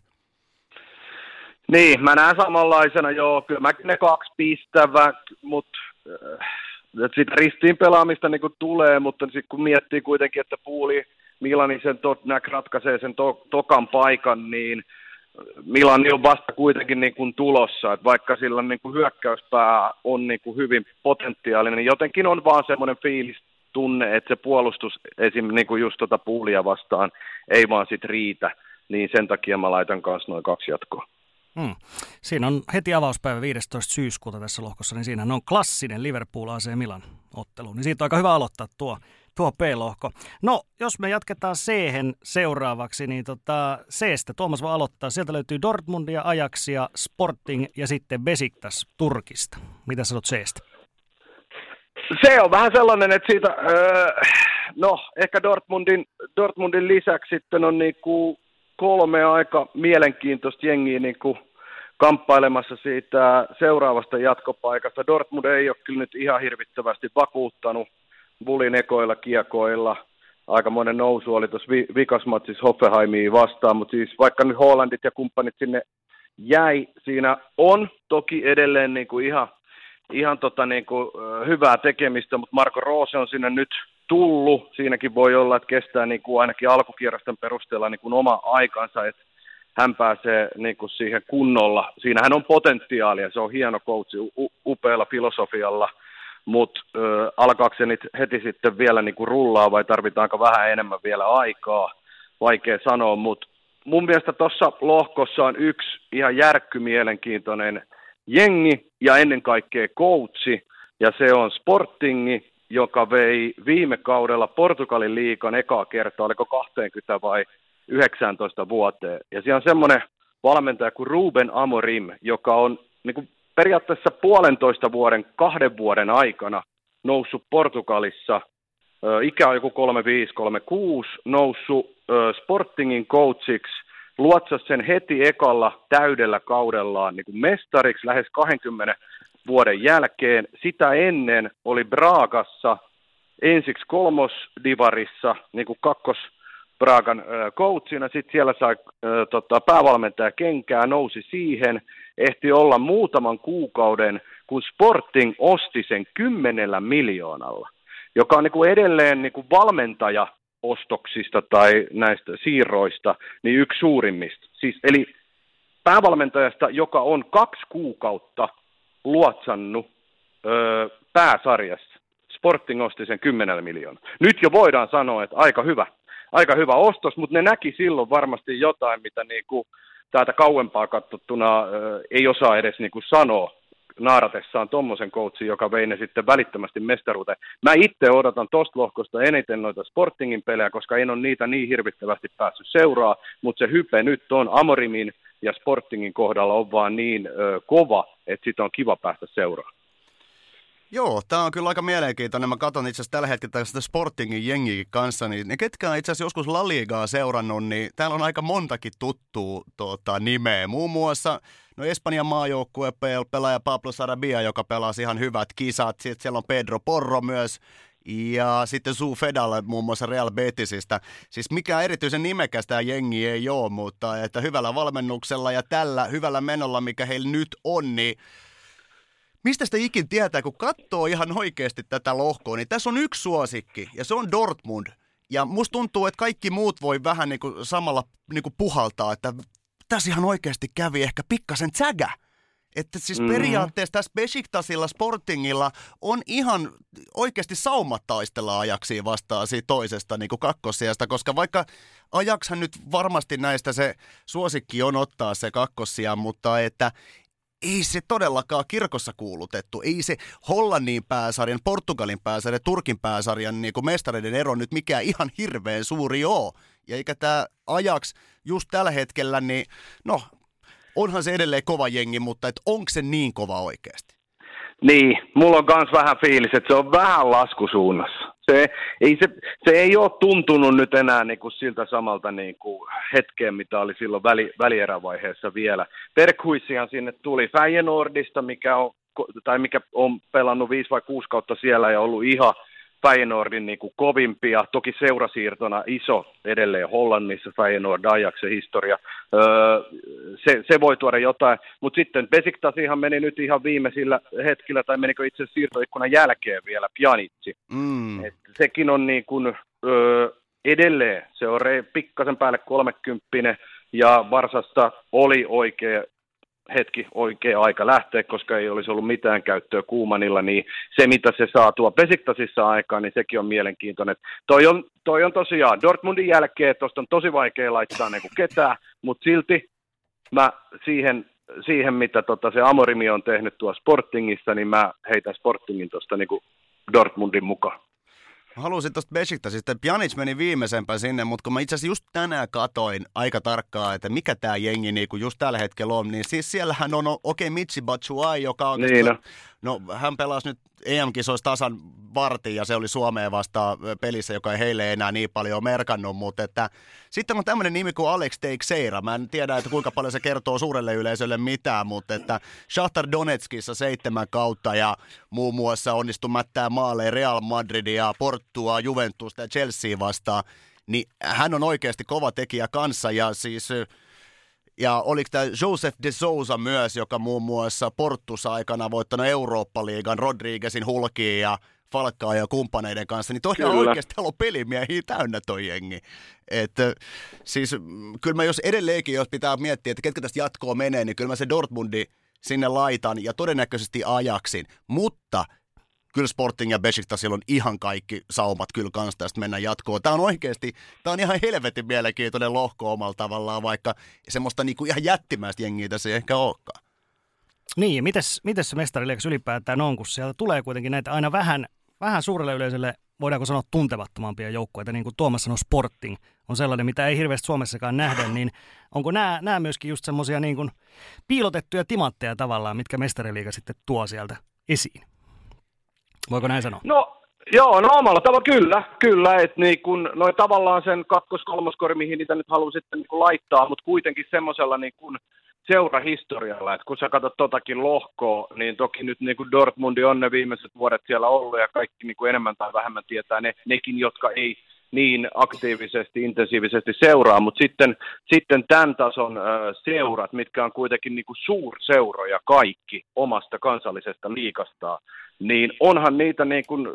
Niin, mä näen samanlaisena, joo, kyllä mä ne kaksi pistävät, mutta äh, sitä ristiin pelaamista niin tulee, mutta sitten kun miettii kuitenkin, että puuli Milanin sen to, ratkaisee sen to, tokan paikan, niin Milan on vasta kuitenkin niin kuin tulossa, että vaikka sillä niin kuin hyökkäyspää on niin kuin hyvin potentiaalinen, niin jotenkin on vaan semmoinen fiilis tunne, että se puolustus esim. Niin kuin just tuota puulia vastaan ei vaan sit riitä, niin sen takia mä laitan kanssa noin kaksi jatkoa. Hmm. Siinä on heti avauspäivä 15. syyskuuta tässä lohkossa, niin siinä on klassinen Liverpool AC Milan ottelu. Niin siitä on aika hyvä aloittaa tuo, tuo P-lohko. No, jos me jatketaan c seuraavaksi, niin tota, C-stä Tuomas voi aloittaa. Sieltä löytyy Dortmundia, Ajaxia, Sporting ja sitten Besiktas Turkista. Mitä sanot C-stä? Se on vähän sellainen, että siitä, öö, no ehkä Dortmundin, Dortmundin lisäksi sitten on niinku kolme aika mielenkiintoista jengiä niinku kamppailemassa siitä seuraavasta jatkopaikasta. Dortmund ei ole kyllä nyt ihan hirvittävästi vakuuttanut Bulin ekoilla kiekoilla. Aikamoinen nousu oli tuossa vi- vikasmatsissa Hoffenheimiin vastaan, mutta siis vaikka nyt Hollandit ja kumppanit sinne jäi, siinä on toki edelleen niin kuin ihan ihan tota niin kuin, hyvää tekemistä, mutta Marko Roose on sinne nyt tullut. Siinäkin voi olla, että kestää niin kuin ainakin alkukierrosten perusteella niin kuin oma aikansa, että hän pääsee niin kuin siihen kunnolla. Siinähän on potentiaalia, se on hieno coach upealla filosofialla, mutta alkaako se nyt heti sitten vielä niin kuin rullaa vai tarvitaanko vähän enemmän vielä aikaa, vaikea sanoa, mutta mun mielestä tuossa lohkossa on yksi ihan järkky mielenkiintoinen jengi ja ennen kaikkea coachi, ja se on Sportingi, joka vei viime kaudella Portugalin liikan ekaa kertaa, oliko 20 vai 19 vuoteen. Ja siellä on semmoinen valmentaja kuin Ruben Amorim, joka on niin kuin periaatteessa puolentoista vuoden, kahden vuoden aikana noussut Portugalissa, ikä on joku 35-36, noussut Sportingin coachiksi luotsas sen heti ekalla täydellä kaudellaan niin kuin mestariksi lähes 20 vuoden jälkeen. Sitä ennen oli Braagassa ensiksi kolmosdivarissa niin kuin kakkos Pragan coachina, sitten siellä sai tota, päävalmentaja kenkää, nousi siihen, ehti olla muutaman kuukauden, kun Sporting osti sen kymmenellä miljoonalla, joka on niin kuin edelleen niin kuin valmentaja ostoksista tai näistä siirroista, niin yksi suurimmista. Siis, eli päävalmentajasta, joka on kaksi kuukautta luotsannut öö, pääsarjassa. Sporting osti sen 10 miljoonaa. Nyt jo voidaan sanoa, että aika hyvä, aika hyvä ostos, mutta ne näki silloin varmasti jotain, mitä niinku täältä kauempaa katsottuna öö, ei osaa edes niinku sanoa naaratessaan tuommoisen coachin, joka vei ne sitten välittömästi mestaruuteen. Mä itse odotan tosta lohkosta eniten noita Sportingin pelejä, koska en ole niitä niin hirvittävästi päässyt seuraa, mutta se hype nyt on Amorimin ja Sportingin kohdalla on vaan niin ö, kova, että sitä on kiva päästä seuraamaan. Joo, tämä on kyllä aika mielenkiintoinen. Mä katson itse asiassa tällä hetkellä tästä Sportingin jengikin kanssa, niin ne ketkä on itse asiassa joskus La Ligaa seurannut, niin täällä on aika montakin tuttua tuota, nimeä. Muun muassa no Espanjan maajoukkue pelaaja Pablo Sarabia, joka pelasi ihan hyvät kisat. Sitten siellä on Pedro Porro myös, ja sitten Suu Fedalle muun muassa Real Betisistä. Siis mikä erityisen nimekäs tämä jengi ei ole, mutta että hyvällä valmennuksella ja tällä hyvällä menolla, mikä heillä nyt on, niin mistä sitä ikin tietää, kun katsoo ihan oikeasti tätä lohkoa, niin tässä on yksi suosikki, ja se on Dortmund. Ja musta tuntuu, että kaikki muut voi vähän niin kuin samalla niin kuin puhaltaa, että tässä ihan oikeasti kävi ehkä pikkasen tsägä. Että siis mm. periaatteessa tässä Besiktasilla, Sportingilla on ihan oikeasti saumat taistella ajaksi vastaan siitä toisesta niin kuin kakkosijasta, koska vaikka ajaksan nyt varmasti näistä se suosikki on ottaa se kakkosia, mutta että ei se todellakaan kirkossa kuulutettu. Ei se Hollannin pääsarjan, Portugalin pääsarjan, Turkin pääsarjan niin kuin mestareiden ero nyt mikään ihan hirveän suuri ole. Ja eikä tämä ajaks just tällä hetkellä, niin no onhan se edelleen kova jengi, mutta et onko se niin kova oikeasti? Niin, mulla on myös vähän fiilis, että se on vähän laskusuunnassa. Se ei, se, se ei ole tuntunut nyt enää niin kuin siltä samalta niin kuin hetkeen, mitä oli silloin väli, välierävaiheessa vielä. Perkhuissihan sinne tuli Feyenoordista, mikä on, tai mikä on pelannut viisi vai kuusi kautta siellä ja ollut ihan Feyenoordin niin kuin kovimpia, toki seurasiirtona iso edelleen Hollannissa Feyenoord Ajaxin historia. Öö, se, se, voi tuoda jotain, mutta sitten Besiktas meni nyt ihan viimeisillä hetkillä, tai menikö itse siirtoikkunan jälkeen vielä Pjanitsi. Mm. Et sekin on niin kuin, öö, edelleen, se on pikkasen päälle kolmekymppinen, ja Varsasta oli oikea hetki oikea aika lähteä, koska ei olisi ollut mitään käyttöä Kuumanilla, niin se mitä se saa tuo Pesiktasissa aikaan, niin sekin on mielenkiintoinen. Toi on, toi on tosiaan Dortmundin jälkeen, tuosta on tosi vaikea laittaa niin kuin ketään, mutta silti mä siihen, siihen mitä tota se Amorimi on tehnyt tuo Sportingissa, niin mä heitän Sportingin tuosta niin Dortmundin mukaan. Mä haluaisin tuosta Besiktasista, Pjanic meni viimeisempään sinne, mutta kun mä itse asiassa just tänään katoin aika tarkkaan, että mikä tämä jengi niinku just tällä hetkellä on, niin siis siellähän on, okei, okay, Mitsi Batshuayi, joka on... Niin no. No, hän pelasi nyt EM-kisoissa tasan vartin ja se oli Suomeen vasta pelissä, joka ei heille enää niin paljon merkannut, mutta että sitten on tämmöinen nimi kuin Alex Teixeira. Mä en tiedä, että kuinka paljon se kertoo suurelle yleisölle mitään, mutta että Shakhtar Donetskissa seitsemän kautta ja muun muassa onnistui mättää maaleja Real Madridia, Portua, Juventusta ja Chelsea vastaan, niin hän on oikeasti kova tekijä kanssa ja siis ja oliko tämä Joseph de Souza myös, joka muun muassa Portus aikana voittanut Eurooppa-liigan Rodriguezin hulkiin ja Falkkaa ja kumppaneiden kanssa, niin todella oikeasti täällä on pelimiehiä täynnä toi jengi. Et, siis kyllä mä jos edelleenkin, jos pitää miettiä, että ketkä tästä jatkoa menee, niin kyllä mä se Dortmundi sinne laitan ja todennäköisesti ajaksin. Mutta kyllä Sporting ja Besiktasilla on ihan kaikki saumat kyllä kanssa tästä mennä jatkoon. Tämä on oikeasti, tämä on ihan helvetin mielenkiintoinen lohko omalla tavallaan, vaikka semmoista niinku ihan jättimäistä jengiä tässä ei ehkä olekaan. Niin, ja mites, mites se mestariliikas ylipäätään on, kun sieltä tulee kuitenkin näitä aina vähän, vähän suurelle yleisölle, voidaanko sanoa tuntemattomampia joukkueita, niin kuin Tuomas sanoi Sporting, on sellainen, mitä ei hirveästi Suomessakaan nähdä, niin onko nämä, nämä myöskin just semmoisia niin kuin piilotettuja timantteja tavallaan, mitkä mestariliiga sitten tuo sieltä esiin? Voiko näin sanoa? No Joo, no omalla tavalla kyllä, kyllä, että niin kun, noin tavallaan sen kakkos kolmoskori, mihin niitä nyt haluaa sitten niin laittaa, mutta kuitenkin semmoisella niin kun seurahistorialla, että kun sä katsot totakin lohkoa, niin toki nyt niin kuin Dortmundi on ne viimeiset vuodet siellä ollut ja kaikki niin kuin enemmän tai vähemmän tietää ne, nekin, jotka ei niin aktiivisesti, intensiivisesti seuraa, mutta sitten, sitten tämän tason seurat, mitkä on kuitenkin niin kuin suurseuroja kaikki omasta kansallisesta liikastaan, niin onhan niitä niin kuin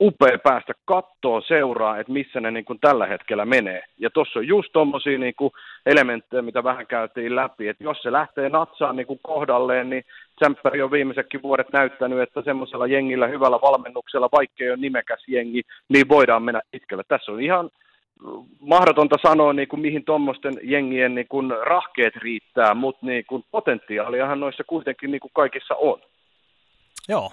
upea päästä kattoon seuraa, että missä ne niin kuin tällä hetkellä menee. Ja tuossa on just tuommoisia niin elementtejä, mitä vähän käytiin läpi, että jos se lähtee natsaan niin kuin kohdalleen, niin Tsemppäri on viimeisetkin vuodet näyttänyt, että semmoisella jengillä, hyvällä valmennuksella, vaikka ei ole nimekäs jengi, niin voidaan mennä pitkälle. Tässä on ihan mahdotonta sanoa, niin kuin, mihin tuommoisten jengien niin kuin, rahkeet riittää, mutta niin kuin, potentiaaliahan noissa kuitenkin niin kuin kaikissa on. Joo,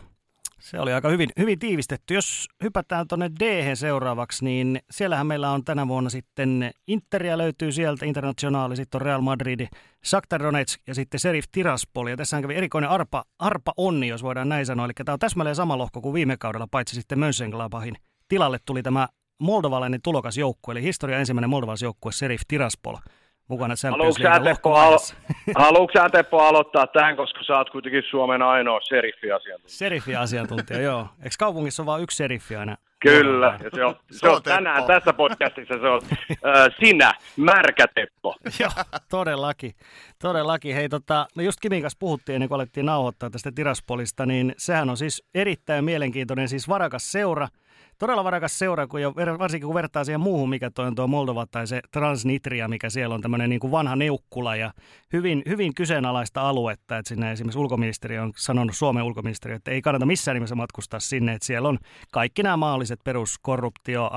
se oli aika hyvin, hyvin tiivistetty. Jos hypätään tuonne d seuraavaksi, niin siellähän meillä on tänä vuonna sitten Interia löytyy sieltä, Internationaali, sitten on Real Madrid, Shakhtar Donetsk ja sitten Serif Tiraspol. Ja tässä kävi erikoinen arpa, arpa onni, jos voidaan näin sanoa. Eli tämä on täsmälleen sama lohko kuin viime kaudella, paitsi sitten Mönchengladbachin. Tilalle tuli tämä moldovalainen tulokasjoukkue, eli historia ensimmäinen moldovalaisjoukkue Serif Tiraspol mukana Champions. Haluatko sä Teppo aloittaa tämän, koska sä oot kuitenkin Suomen ainoa seriffi-asiantuntija? Seriffi-asiantuntija, joo. Eikö kaupungissa ole vain yksi seriffi aina? Kyllä, ja se on, se, se on, on tänään tässä podcastissa se on äh, sinä, märkä Teppo. Joo, todellakin. Todellakin. Hei, tota, me just Kimin kanssa puhuttiin ennen kuin alettiin nauhoittaa tästä Tiraspolista, niin sehän on siis erittäin mielenkiintoinen, siis varakas seura – todella varakas seura, kun jo, varsinkin kun vertaa siihen muuhun, mikä toi on tuo Moldova tai se Transnitria, mikä siellä on tämmöinen niin kuin vanha neukkula ja hyvin, hyvin kyseenalaista aluetta. Että sinne esimerkiksi ulkoministeri on sanonut, Suomen ulkoministeri, että ei kannata missään nimessä matkustaa sinne, että siellä on kaikki nämä mahdolliset peruskorruptio,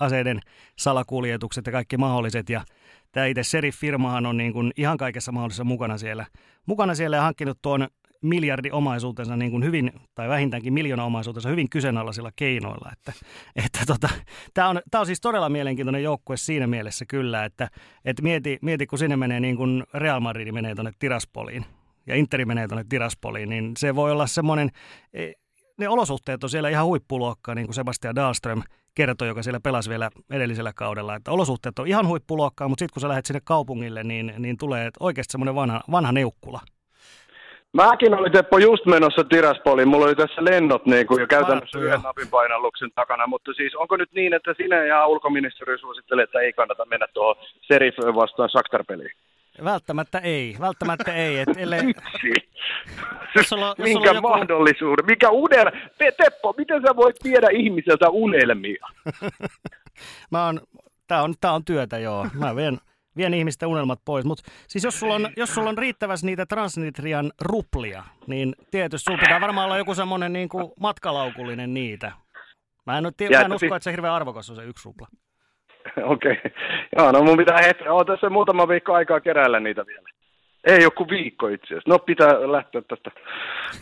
aseiden salakuljetukset ja kaikki mahdolliset ja Tämä itse Serif-firmahan on niin kuin ihan kaikessa mahdollisessa mukana siellä. Mukana siellä ja hankkinut tuon miljardiomaisuutensa niin kuin hyvin, tai vähintäänkin omaisuutensa hyvin kyseenalaisilla keinoilla. Että, että tota, tämä, on, on siis todella mielenkiintoinen joukkue siinä mielessä kyllä, että, että mieti, mieti, kun sinne menee niin kuin Real Madrid menee tuonne Tiraspoliin ja Interi menee tuonne Tiraspoliin, niin se voi olla semmoinen, e, ne olosuhteet on siellä ihan huippuluokkaa, niin kuin Sebastian Dahlström kertoi, joka siellä pelasi vielä edellisellä kaudella, että olosuhteet on ihan huippuluokkaa, mutta sitten kun sä lähdet sinne kaupungille, niin, niin tulee oikeasti semmoinen vanha, vanha neukkula. Mäkin olin Teppo just menossa Tiraspoliin. Mulla oli tässä lennot niin kuin, jo käytännössä yhden napin painalluksen takana. Mutta siis onko nyt niin, että sinä ja ulkoministeri suosittelee, että ei kannata mennä tuohon Serif vastaan Shakhtar-peliin? Välttämättä ei, välttämättä ei. Et ellei... jos sulla, jos Minkä joku... mahdollisuuden? Mikä unel... Teppo, miten sä voit viedä ihmiseltä unelmia? Mä oon, tää on, tää on työtä, joo. Mä vien vien ihmisten unelmat pois. Mutta siis jos sulla, on, jos sulla on riittävästi niitä Transnitrian ruplia, niin tietysti sulla pitää varmaan olla joku semmoinen niin kuin matkalaukullinen niitä. Mä en, tii, mä en usko, että se hirveän arvokas on se yksi rupla. Okei. Okay. Joo, no mun pitää hetki. Oon tässä muutama viikko aikaa keräillä niitä vielä. Ei joku viikko itse asiassa. No pitää lähteä tästä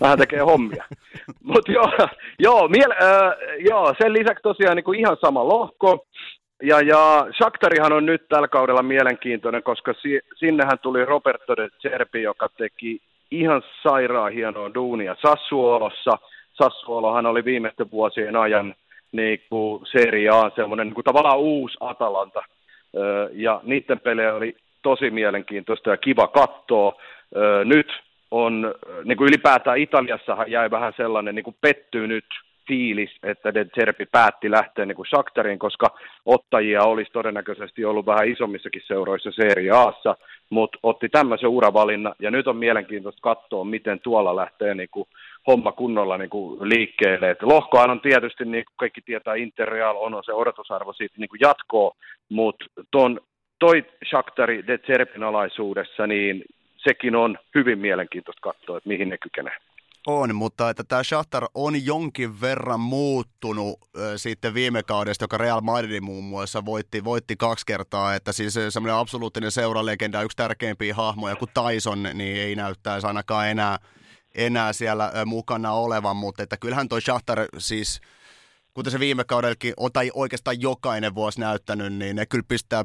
vähän tekee hommia. Mutta joo, joo, miel, äh, joo, sen lisäksi tosiaan niin kuin ihan sama lohko. Ja, ja Shakhtarihan on nyt tällä kaudella mielenkiintoinen, koska si, sinnehän tuli Roberto de Cerpi, joka teki ihan sairaan hienoa duunia Sassuolossa. Sassuolohan oli viimeisten vuosien ajan niin kuin Serie A, semmoinen niin kuin tavallaan uusi Atalanta. Ja niiden pelejä oli tosi mielenkiintoista ja kiva katsoa. Nyt on, niin kuin ylipäätään Italiassahan jäi vähän sellainen niin kuin pettynyt fiilis, että De Zerbi päätti lähteä niin kuin Shakhtarin, koska ottajia olisi todennäköisesti ollut vähän isommissakin seuroissa Serie Aassa, mutta otti tämmöisen uravalinnan, ja nyt on mielenkiintoista katsoa, miten tuolla lähtee niin kuin homma kunnolla niin kuin liikkeelle. Et lohkohan on tietysti, niin kuin kaikki tietää, Interreal on, on se odotusarvo siitä niin kuin jatkoa, mutta ton, toi Shakhtari De Zerbin alaisuudessa, niin sekin on hyvin mielenkiintoista katsoa, että mihin ne kykenee. On, mutta että tämä Shakhtar on jonkin verran muuttunut äh, sitten viime kaudesta, joka Real Madrid muun muassa voitti, voitti kaksi kertaa, että siis semmoinen absoluuttinen seuralegenda, yksi tärkeimpiä hahmoja kuin Tyson, niin ei näyttäisi ainakaan enää, enää siellä mukana olevan, mutta että kyllähän toi Shakhtar siis kuten se viime kaudellakin, tai oikeastaan jokainen vuosi näyttänyt, niin ne kyllä pistää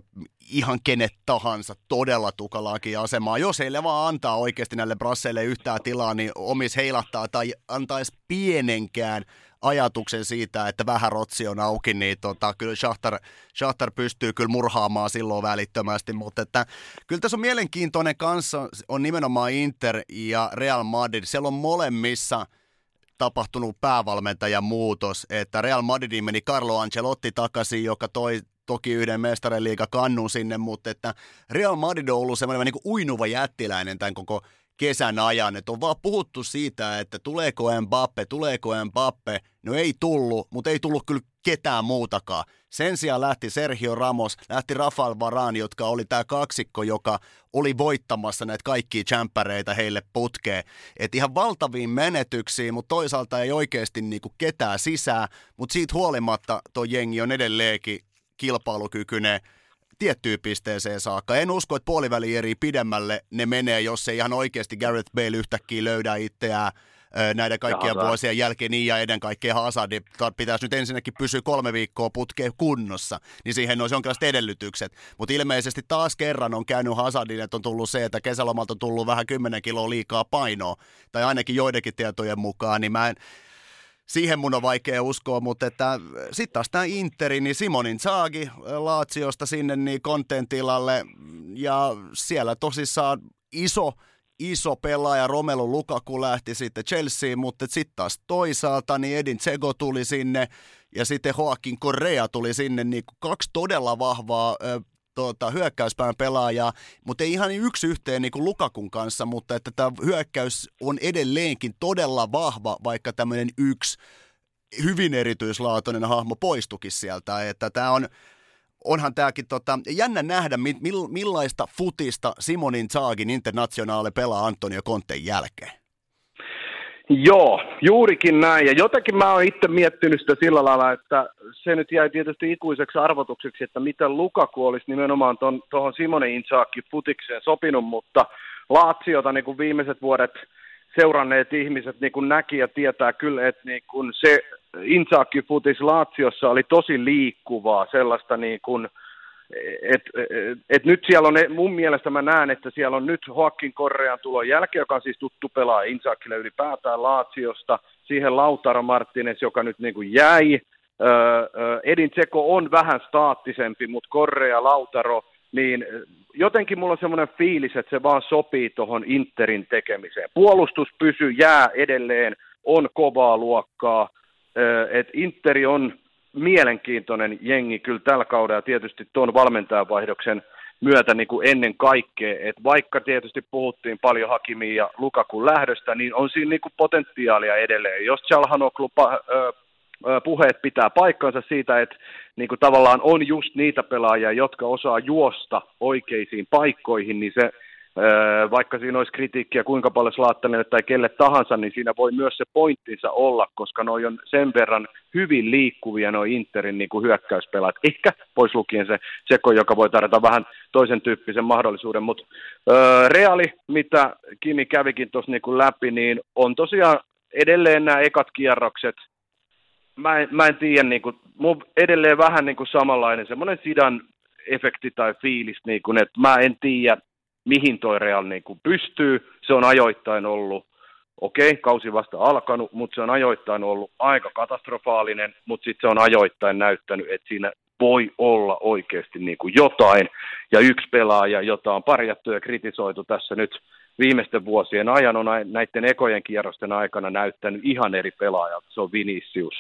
ihan kenet tahansa todella tukalaakin asemaan. Jos heille vaan antaa oikeasti näille brasseille yhtään tilaa, niin omis heilahtaa tai antaisi pienenkään ajatuksen siitä, että vähän rotsi on auki, niin tota, kyllä Shahtar, Shahtar pystyy kyllä murhaamaan silloin välittömästi, mutta että, kyllä tässä on mielenkiintoinen kanssa, on nimenomaan Inter ja Real Madrid. Siellä on molemmissa tapahtunut päävalmentajan muutos, että Real Madridin meni Carlo Ancelotti takaisin, joka toi toki yhden mestarien liiga kannun sinne, mutta että Real Madrid on ollut semmoinen niin kuin uinuva jättiläinen tämän koko kesän ajan. Että on vaan puhuttu siitä, että tuleeko Mbappe, tuleeko Mbappe. No ei tullut, mutta ei tullut kyllä ketään muutakaan. Sen sijaan lähti Sergio Ramos, lähti Rafael Varane, jotka oli tämä kaksikko, joka oli voittamassa näitä kaikkia jämppäreitä heille putkeen. Että ihan valtaviin menetyksiin, mutta toisaalta ei oikeasti niinku ketään sisään, mutta siitä huolimatta tuo jengi on edelleenkin kilpailukykyinen tiettyyn pisteeseen saakka. En usko, että puoliväli eri pidemmälle ne menee, jos ei ihan oikeasti Gareth Bale yhtäkkiä löydä itseään näiden kaikkien vuosien jälkeen niin ja ennen kaikkea Hazard pitäisi nyt ensinnäkin pysyä kolme viikkoa putkeen kunnossa, niin siihen olisi jonkinlaiset edellytykset. Mutta ilmeisesti taas kerran on käynyt Hazardin, että on tullut se, että kesälomalta on tullut vähän 10 kiloa liikaa painoa, tai ainakin joidenkin tietojen mukaan, niin mä en, siihen mun on vaikea uskoa, mutta että sitten taas tämä Interi, niin Simonin Saagi Laatsiosta sinne niin kontentilalle ja siellä tosissaan iso iso pelaaja Romelu Lukaku lähti sitten Chelseain, mutta sitten taas toisaalta niin Edin Tsego tuli sinne ja sitten Joaquin Correa tuli sinne, niin kaksi todella vahvaa tuota, hyökkäyspään pelaajaa, mutta ei ihan yksi yhteen niin kuin Lukakun kanssa, mutta että tämä hyökkäys on edelleenkin todella vahva, vaikka tämmöinen yksi hyvin erityislaatuinen hahmo poistukin sieltä, että tämä on onhan tämäkin tota, jännä nähdä, millaista futista Simonin Zaagin internationaali pelaa Antonio Conten jälkeen. Joo, juurikin näin. Ja jotenkin mä oon itse miettinyt sitä sillä lailla, että se nyt jäi tietysti ikuiseksi arvotukseksi, että miten Lukaku olisi nimenomaan tuohon Simonin Inzaakin futikseen sopinut, mutta Laatsiota niin kuin viimeiset vuodet seuranneet ihmiset niin kuin näki ja tietää kyllä, että niin kuin se Inzaakin futis Laatsiossa oli tosi liikkuvaa, sellaista niin kuin, et, et, et nyt siellä on, mun mielestä mä näen, että siellä on nyt Hoakin Korrean tulon jälkeen, joka on siis tuttu pelaa Insaakille ylipäätään Laatsiosta, siihen Lautaro Martinez, joka nyt niin kuin jäi, Edin Tseko on vähän staattisempi, mutta Korrea, Lautaro, niin jotenkin mulla on semmoinen fiilis, että se vaan sopii tuohon Interin tekemiseen. Puolustus pysyy, jää edelleen, on kovaa luokkaa, että Interi on mielenkiintoinen jengi kyllä tällä kaudella tietysti tuon valmentajavaihdoksen myötä niin kuin ennen kaikkea, että vaikka tietysti puhuttiin paljon Hakimiin ja Lukakun lähdöstä, niin on siinä niin kuin potentiaalia edelleen. Jos Chalhanoglu puheet pitää paikkansa siitä, että niin kuin tavallaan on just niitä pelaajia, jotka osaa juosta oikeisiin paikkoihin, niin se vaikka siinä olisi kritiikkiä kuinka paljon Slaattanille tai kelle tahansa, niin siinä voi myös se pointtinsa olla, koska noi on sen verran hyvin liikkuvia nuo Interin niin kuin hyökkäyspelaat. Ehkä pois lukien se Seko, joka voi tarjota vähän toisen tyyppisen mahdollisuuden, mutta Reali, mitä Kimi kävikin tuossa niin läpi, niin on tosiaan edelleen nämä ekat kierrokset, mä en, mä en tiedä, niin kuin, mun edelleen vähän niin kuin samanlainen semmoinen sidan efekti tai fiilis, niin kuin, että mä en tiedä, mihin toi Real niin kuin pystyy. Se on ajoittain ollut, okei, okay, kausi vasta alkanut, mutta se on ajoittain ollut aika katastrofaalinen, mutta sitten se on ajoittain näyttänyt, että siinä voi olla oikeasti niin kuin jotain. Ja yksi pelaaja, jota on parjattu ja kritisoitu tässä nyt viimeisten vuosien ajan, on näiden ekojen kierrosten aikana näyttänyt ihan eri pelaajat. Se on Vinicius.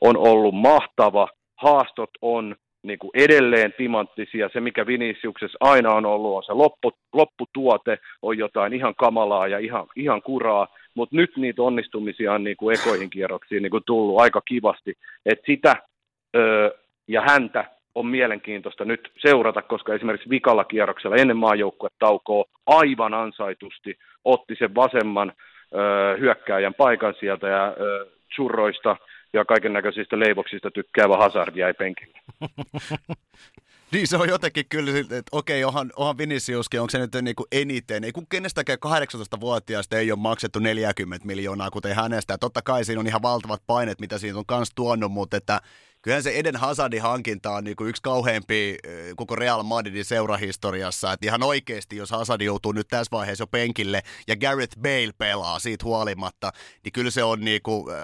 On ollut mahtava, haastot on niin kuin edelleen timanttisia. Se, mikä Viniciuksessa aina on ollut, on se loppu, lopputuote, on jotain ihan kamalaa ja ihan, ihan kuraa, mutta nyt niitä onnistumisia on niin kuin ekoihin kierroksiin niin kuin tullut aika kivasti. Et sitä öö, ja häntä on mielenkiintoista nyt seurata, koska esimerkiksi vikalla kierroksella ennen maajoukkuetaukoa aivan ansaitusti otti sen vasemman öö, hyökkääjän paikan sieltä ja öö, churroista ja kaiken näköisistä leivoksista tykkäävä Hazard jäi penkille. niin se on jotenkin kyllä, että okei, onhan, onhan Viniciuskin, onko se nyt niin kuin eniten, ei kun kenestäkään 18-vuotiaasta ei ole maksettu 40 miljoonaa, kuten hänestä, ja totta kai siinä on ihan valtavat painet, mitä siinä on kanssa tuonut, mutta että kyllähän se Eden Hazardin hankinta on niin kuin yksi kauheampi koko Real Madridin seurahistoriassa. Että ihan oikeasti, jos Hazard joutuu nyt tässä vaiheessa jo penkille ja Gareth Bale pelaa siitä huolimatta, niin kyllä se on niin kuin,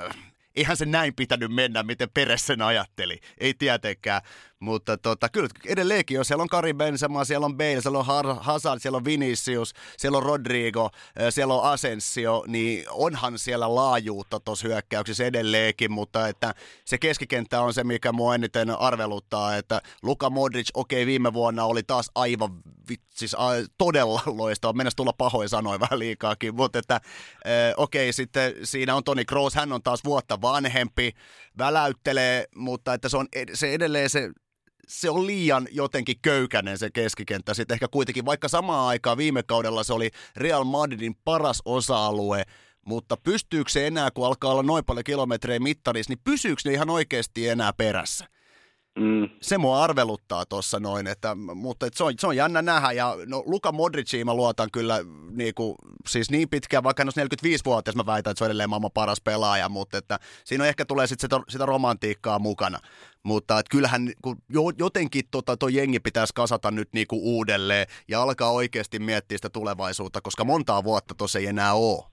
eihän se näin pitänyt mennä, miten Peres sen ajatteli. Ei tietenkään. Mutta tota, kyllä edelleenkin, jos siellä on Karim Benzema, siellä on Bale, siellä on Hazard, siellä on Vinicius, siellä on Rodrigo, siellä on Asensio, niin onhan siellä laajuutta tuossa hyökkäyksessä edelleenkin, mutta että se keskikenttä on se, mikä mua eniten arveluttaa, että Luka Modric, okei, okay, viime vuonna oli taas aivan siis a, todella loistava, mennessä tulla pahoin sanoin vähän liikaakin, mutta että okei, okay, sitten siinä on Toni Kroos, hän on taas vuotta vanhempi, väläyttelee, mutta että se on se edelleen se se on liian jotenkin köykäinen se keskikenttä. Sitten ehkä kuitenkin, vaikka samaan aikaan viime kaudella se oli Real Madridin paras osa-alue, mutta pystyykö se enää, kun alkaa olla noin paljon kilometrejä mittarissa, niin pysyykö ne ihan oikeasti enää perässä? Mm. Se mua arveluttaa tuossa noin, että, mutta että se, on, se on jännä nähdä. Ja no, Luka Modriciin mä luotan kyllä niin kuin, siis niin pitkään, vaikka hän on 45 vuotta, mä väitän, että se on edelleen maailman paras pelaaja, mutta että siinä on ehkä tulee sit sitä, sitä romantiikkaa mukana. Mutta että kyllähän kun jotenkin tota, toi jengi pitäisi kasata nyt niin kuin uudelleen ja alkaa oikeasti miettiä sitä tulevaisuutta, koska montaa vuotta tuossa ei enää ole.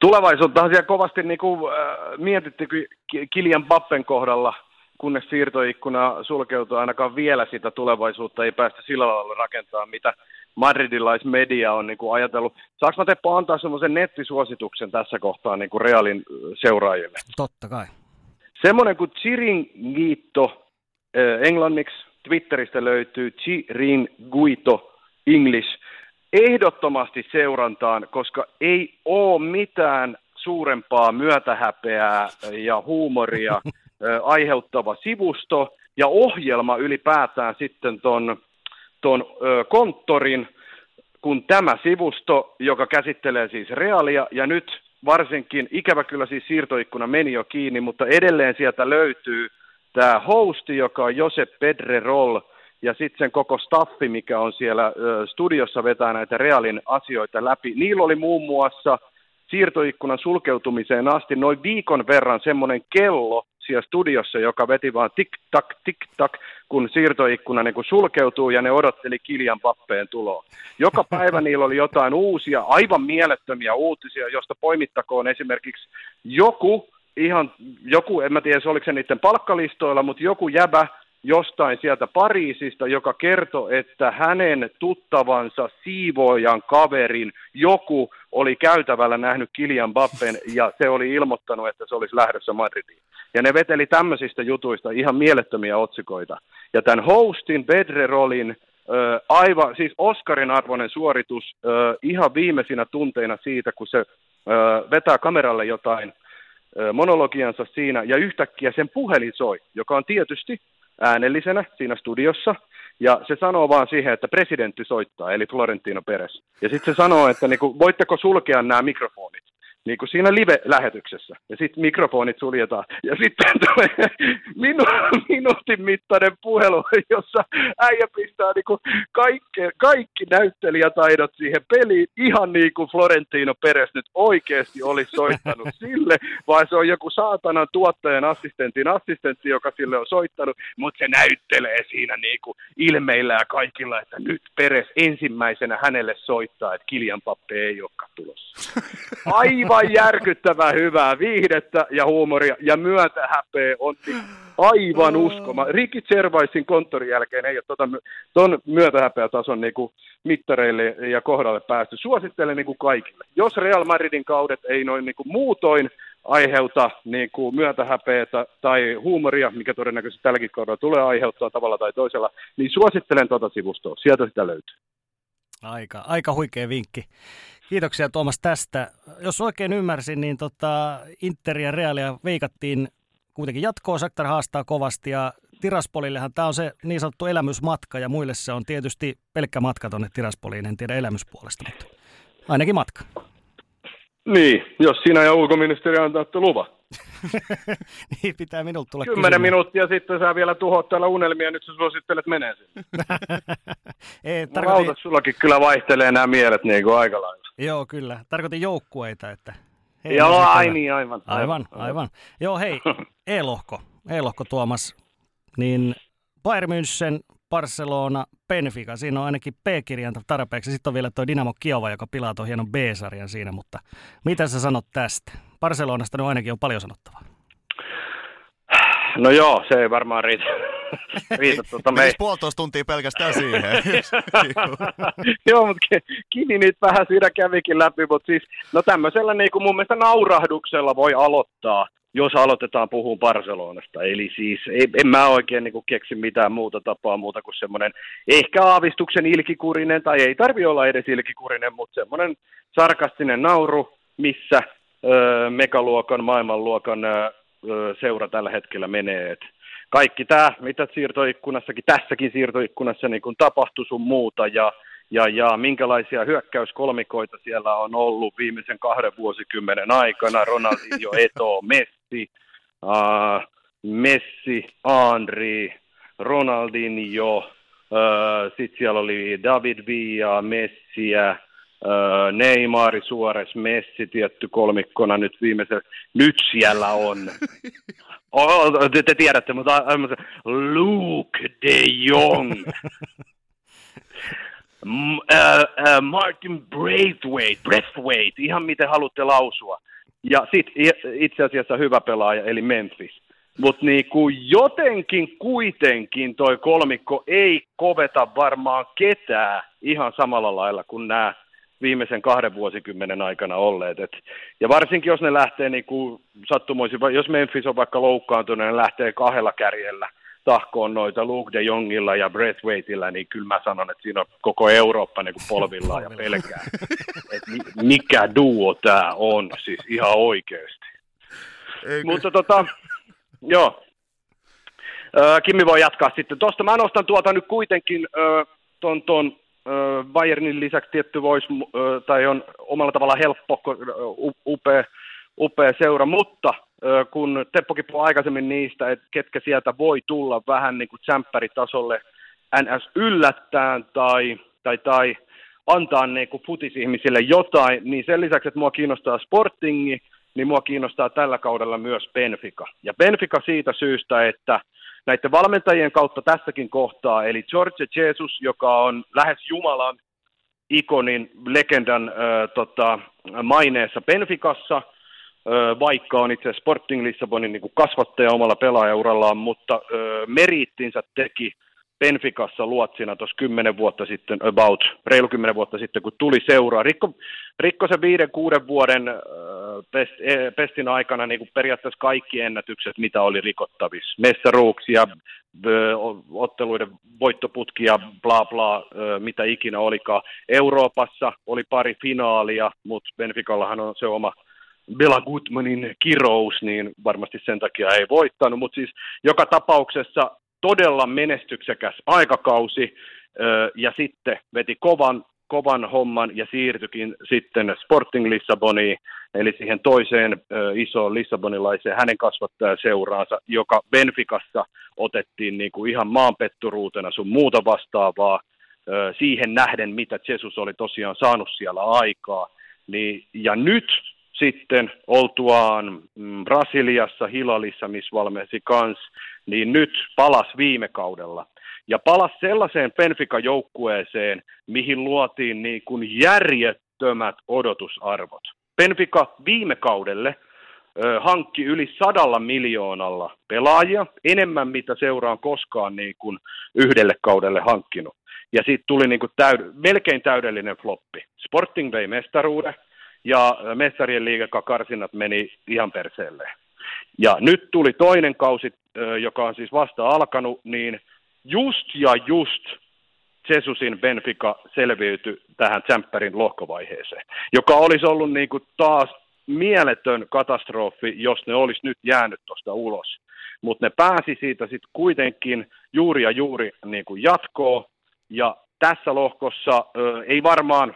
Tulevaisuutta siellä kovasti niin kuin, äh, mietittiin Kilian Bappen kohdalla – kunnes siirtoikkuna sulkeutuu ainakaan vielä sitä tulevaisuutta, ei päästä sillä lailla rakentaa, mitä madridilaismedia on niin kuin ajatellut. Saanko mä Teppo antaa semmoisen nettisuosituksen tässä kohtaa niin kuin Realin seuraajille? Totta kai. Semmoinen kuin Chiringuito, englanniksi Twitteristä löytyy Chiringuito English, ehdottomasti seurantaan, koska ei ole mitään suurempaa myötähäpeää ja huumoria aiheuttava sivusto ja ohjelma ylipäätään sitten ton, ton konttorin, kun tämä sivusto, joka käsittelee siis reaalia ja nyt varsinkin, ikävä kyllä siis siirtoikkuna meni jo kiinni, mutta edelleen sieltä löytyy tämä hosti, joka on Josep Pedrerol, ja sitten sen koko staffi, mikä on siellä studiossa vetää näitä Realin asioita läpi. Niillä oli muun muassa siirtoikkunan sulkeutumiseen asti noin viikon verran semmoinen kello, siellä studiossa, joka veti vaan tik-tak, tik-tak, kun siirtoikkuna niin kun sulkeutuu ja ne odotteli Kiljan pappeen tuloa. Joka päivä niillä oli jotain uusia, aivan mielettömiä uutisia, josta poimittakoon esimerkiksi joku, ihan joku, en mä tiedä, oliko se niiden palkkalistoilla, mutta joku jäbä jostain sieltä Pariisista, joka kertoi, että hänen tuttavansa siivoojan kaverin joku oli käytävällä nähnyt Kilian Bappen ja se oli ilmoittanut, että se olisi lähdössä Madridiin. Ja ne veteli tämmöisistä jutuista ihan mielettömiä otsikoita. Ja tämän hostin, Bedrerolin, äh, aivan, siis Oscarin arvoinen suoritus ihan viimeisinä tunteina siitä, kun se vetää kameralle jotain monologiansa siinä, ja yhtäkkiä sen puhelin soi, joka on tietysti äänellisenä siinä studiossa, ja se sanoo vaan siihen, että presidentti soittaa, eli Florentino Perez. Ja sitten se sanoo, että niin kuin, voitteko sulkea nämä mikrofonit niin kuin siinä live-lähetyksessä. Ja sitten mikrofonit suljetaan. Ja sitten tulee minu- minuutin mittainen puhelu, jossa äijä pistää niin kuin kaikki, kaikki näyttelijätaidot siihen peliin, ihan niin kuin Florentino Peres nyt oikeasti olisi soittanut sille, vaan se on joku saatanan tuottajan assistentin assistentti, joka sille on soittanut, mutta se näyttelee siinä niin kuin ilmeillä ja kaikilla, että nyt Peres ensimmäisenä hänelle soittaa, että Kiljan Pappe ei olekaan tulossa. Aivan aivan järkyttävää hyvää viihdettä ja huumoria ja myötähäpeä on niin aivan uskoma. Ricky Servaisin konttorin jälkeen ei ole tuota, ton myötähäpeätason niin kuin mittareille ja kohdalle päästy. Suosittelen niin kuin kaikille. Jos Real Madridin kaudet ei noin niin kuin muutoin aiheuta niin kuin myötähäpeätä tai huumoria, mikä todennäköisesti tälläkin kaudella tulee aiheuttaa tavalla tai toisella, niin suosittelen tuota sivustoa. Sieltä sitä löytyy. Aika, aika huikea vinkki. Kiitoksia Tuomas tästä. Jos oikein ymmärsin, niin tota Inter ja Realia veikattiin kuitenkin jatkoa. Saktar haastaa kovasti ja Tiraspolillehan tämä on se niin sanottu elämysmatka ja muille se on tietysti pelkkä matka tuonne Tiraspoliin, en tiedä elämyspuolesta, mutta ainakin matka. Niin, jos sinä ja ulkoministeri antaatte luvan. niin pitää minulta tulla Kymmenen kysymään. minuuttia sitten sä vielä tuhot täällä unelmia, nyt sä suosittelet menee sinne. Ei, tarkoitin... Rautat, sullakin kyllä vaihtelee nämä mielet niin kuin aika lailla. Joo, kyllä. Tarkoitin joukkueita, että... Hei, Joo, ai niin, aivan. Aivan, aivan. aivan. Joo, hei, E-lohko. E-lohko Tuomas, niin Bayern München, Barcelona, Benfica, siinä on ainakin P-kirjainta tarpeeksi. Sitten on vielä tuo Dynamo Kiova, joka pilaa tuon hienon B-sarjan siinä, mutta mitä sä sanot tästä? Barcelonasta nyt ainakin on paljon sanottavaa. No joo, se ei varmaan riitä. riitä tuota, me... puolitoista tuntia pelkästään siihen. joo, mutta Kimi nyt vähän siinä kävikin läpi, mutta siis, no tämmöisellä niin kuin mun mielestä naurahduksella voi aloittaa jos aloitetaan puhua Barcelonasta. Eli siis ei, en mä oikein niin kuin, keksi mitään muuta tapaa muuta kuin semmoinen ehkä aavistuksen ilkikurinen, tai ei tarvi olla edes ilkikurinen, mutta semmoinen sarkastinen nauru, missä ö, megaluokan, maailmanluokan ö, seura tällä hetkellä menee. Et kaikki tämä, mitä siirtoikkunassakin, tässäkin siirtoikkunassa niin kun tapahtui sun muuta, ja ja, ja minkälaisia hyökkäyskolmikoita siellä on ollut viimeisen kahden vuosikymmenen aikana, Ronaldinho, Eto, Messi, uh, Messi, Henri, Ronaldinho, uh, sitten siellä oli David Villa, Messiä, uh, Neymar, Suores, Messi tietty kolmikkona nyt viimeisen, nyt siellä on. Oh, te, te tiedätte, mutta Luke de Jong. uh, uh, Martin Braithwaite, Breathwaite, ihan miten haluatte lausua. Ja sitten itse asiassa hyvä pelaaja, eli Memphis. Mutta niinku jotenkin kuitenkin toi kolmikko ei koveta varmaan ketään ihan samalla lailla kuin nämä viimeisen kahden vuosikymmenen aikana olleet. Et, ja varsinkin jos ne lähtee niinku sattumoisin, jos Memphis on vaikka loukkaantunut, ne lähtee kahdella kärjellä – tahkoon noita Luke de Jongilla ja Waitilla, niin kyllä mä sanon, että siinä on koko Eurooppa niin kuin polvillaan ja pelkää. että mikä duo tämä on, siis ihan oikeasti. Eikö? Mutta tota, joo. Kimmi voi jatkaa sitten. Tuosta mä nostan tuota nyt kuitenkin ton, ton Bayernin lisäksi tietty voisi, tai on omalla tavalla helppo, upea, upea seura, mutta kun Teppokin puhui aikaisemmin niistä, että ketkä sieltä voi tulla vähän niin kuin tsempäritasolle NS yllättään tai, tai, tai antaa niin kuin futisihmisille jotain, niin sen lisäksi, että mua kiinnostaa sportingi, niin mua kiinnostaa tällä kaudella myös Benfica. Ja Benfica siitä syystä, että näiden valmentajien kautta tässäkin kohtaa, eli George Jesus, joka on lähes Jumalan ikonin, legendan äh, tota, maineessa Benficassa – vaikka on itse Sporting Lissabonin niin kuin kasvattaja omalla pelaajaurallaan, mutta meriittinsä teki Benficassa luotsina tuossa kymmenen vuotta sitten, about, reilu kymmenen vuotta sitten, kun tuli seuraa. Rikko, rikko se viiden, kuuden vuoden pest, e, pestin aikana niin kuin periaatteessa kaikki ennätykset, mitä oli rikottavissa. Mestaruuksia, otteluiden voittoputkia, bla bla, mitä ikinä olikaan. Euroopassa oli pari finaalia, mutta Benficallahan on se oma Bela Gutmanin kirous, niin varmasti sen takia ei voittanut, mutta siis joka tapauksessa todella menestyksekäs aikakausi, ja sitten veti kovan, kovan homman ja siirtyikin sitten Sporting Lissaboniin, eli siihen toiseen isoon lissabonilaiseen hänen kasvattajaseuraansa, joka Benficassa otettiin niin kuin ihan maanpetturuutena sun muuta vastaavaa, siihen nähden, mitä Jesus oli tosiaan saanut siellä aikaa. Niin, ja nyt sitten oltuaan mm, Brasiliassa, Hilalissa, missä valmensi kans, niin nyt palas viime kaudella. Ja palas sellaiseen Benfica-joukkueeseen, mihin luotiin niin kuin järjettömät odotusarvot. Benfica viime kaudelle ö, hankki yli sadalla miljoonalla pelaajia, enemmän mitä seuraan koskaan niin kuin yhdelle kaudelle hankkinut. Ja siitä tuli niin kuin täyd- melkein täydellinen floppi. Sporting vei mestaruuden, ja Messarien liigakakarsinnat meni ihan perseelle. Ja nyt tuli toinen kausi, joka on siis vasta alkanut, niin just ja just Jesusin Benfica selviytyi tähän Tsemppärin lohkovaiheeseen, joka olisi ollut niin kuin taas mieletön katastrofi, jos ne olisi nyt jäänyt tuosta ulos. Mutta ne pääsi siitä sitten kuitenkin juuri ja juuri niin kuin jatkoon, ja tässä lohkossa ö, ei varmaan,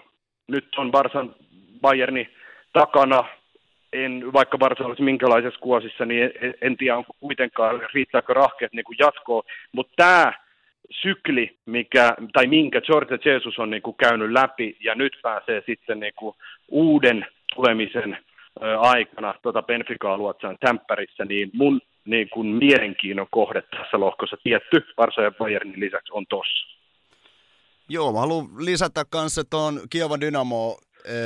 nyt on Barsan Bayerni takana, en, vaikka Barca olisi minkälaisessa kuosissa, niin en, en tiedä onko kuitenkaan, riittääkö rahkeet niin jatkoon, mutta tämä sykli, mikä, tai minkä George Jesus on niin kuin käynyt läpi, ja nyt pääsee sitten niin kuin uuden tulemisen aikana tuota Benficaa luotsaan Tämppärissä, niin mun niin kuin mielenkiinnon kohde tässä lohkossa. Tietty Varsa ja Bayernin lisäksi on tossa. Joo, mä haluan lisätä kanssa tuon Kiovan Dynamo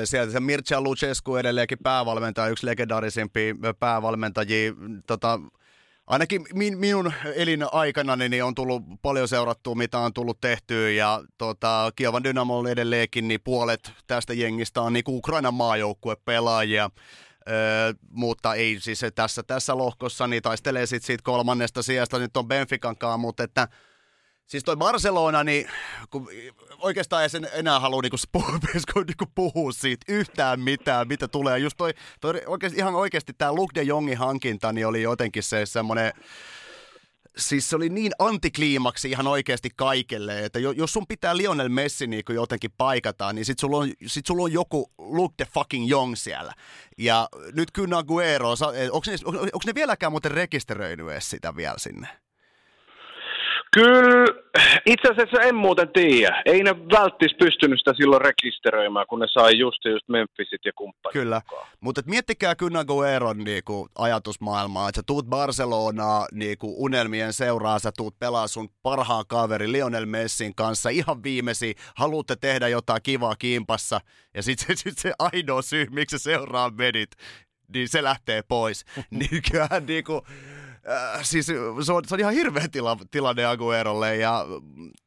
sieltä se Mircea Lucescu edelleenkin päävalmentaja, yksi legendaarisimpia päävalmentajia. Tota, ainakin min, minun elinaikana niin on tullut paljon seurattua, mitä on tullut tehtyä, ja tota, Kiovan Dynamo edelleenkin, niin puolet tästä jengistä on niin Ukrainan maajoukkue pelaajia. Öö, mutta ei siis tässä, tässä lohkossa, niin taistelee sitten siitä kolmannesta sijasta nyt on Benficankaan, mutta että Siis toi Barcelona, niin kun oikeastaan ei sen enää halua niinku puhua, niinku puhua siitä yhtään mitään, mitä tulee. Just toi, toi oikeasti, ihan oikeasti tämä Luke de Jongin hankinta niin oli jotenkin se semmoinen siis se oli niin antikliimaksi ihan oikeasti kaikelle, että jos sun pitää Lionel Messi niin jotenkin paikata, niin sit sulla, on, sit sulla on joku Luke the fucking Young siellä. Ja nyt kyllä Aguero, onko ne, onko ne vieläkään muuten rekisteröinyt sitä vielä sinne? Kyllä, itse asiassa en muuten tiedä. Ei ne välttis pystynyt sitä silloin rekisteröimään, kun ne sai just just Memphisit ja kumppanit Kyllä, mutta miettikää kyllä Gueron niinku, ajatusmaailmaa, että sä tuut Barcelonaa niinku, unelmien seuraa, sä tuut pelaa sun parhaan kaveri Lionel Messin kanssa ihan viimesi, haluatte tehdä jotain kivaa kimpassa, ja sitten se, sit se ainoa syy, miksi se seuraa menit, niin se lähtee pois. kyllähän niinku, äh, siis se on, se on ihan hirveä tila, tilanne Aguerolle ja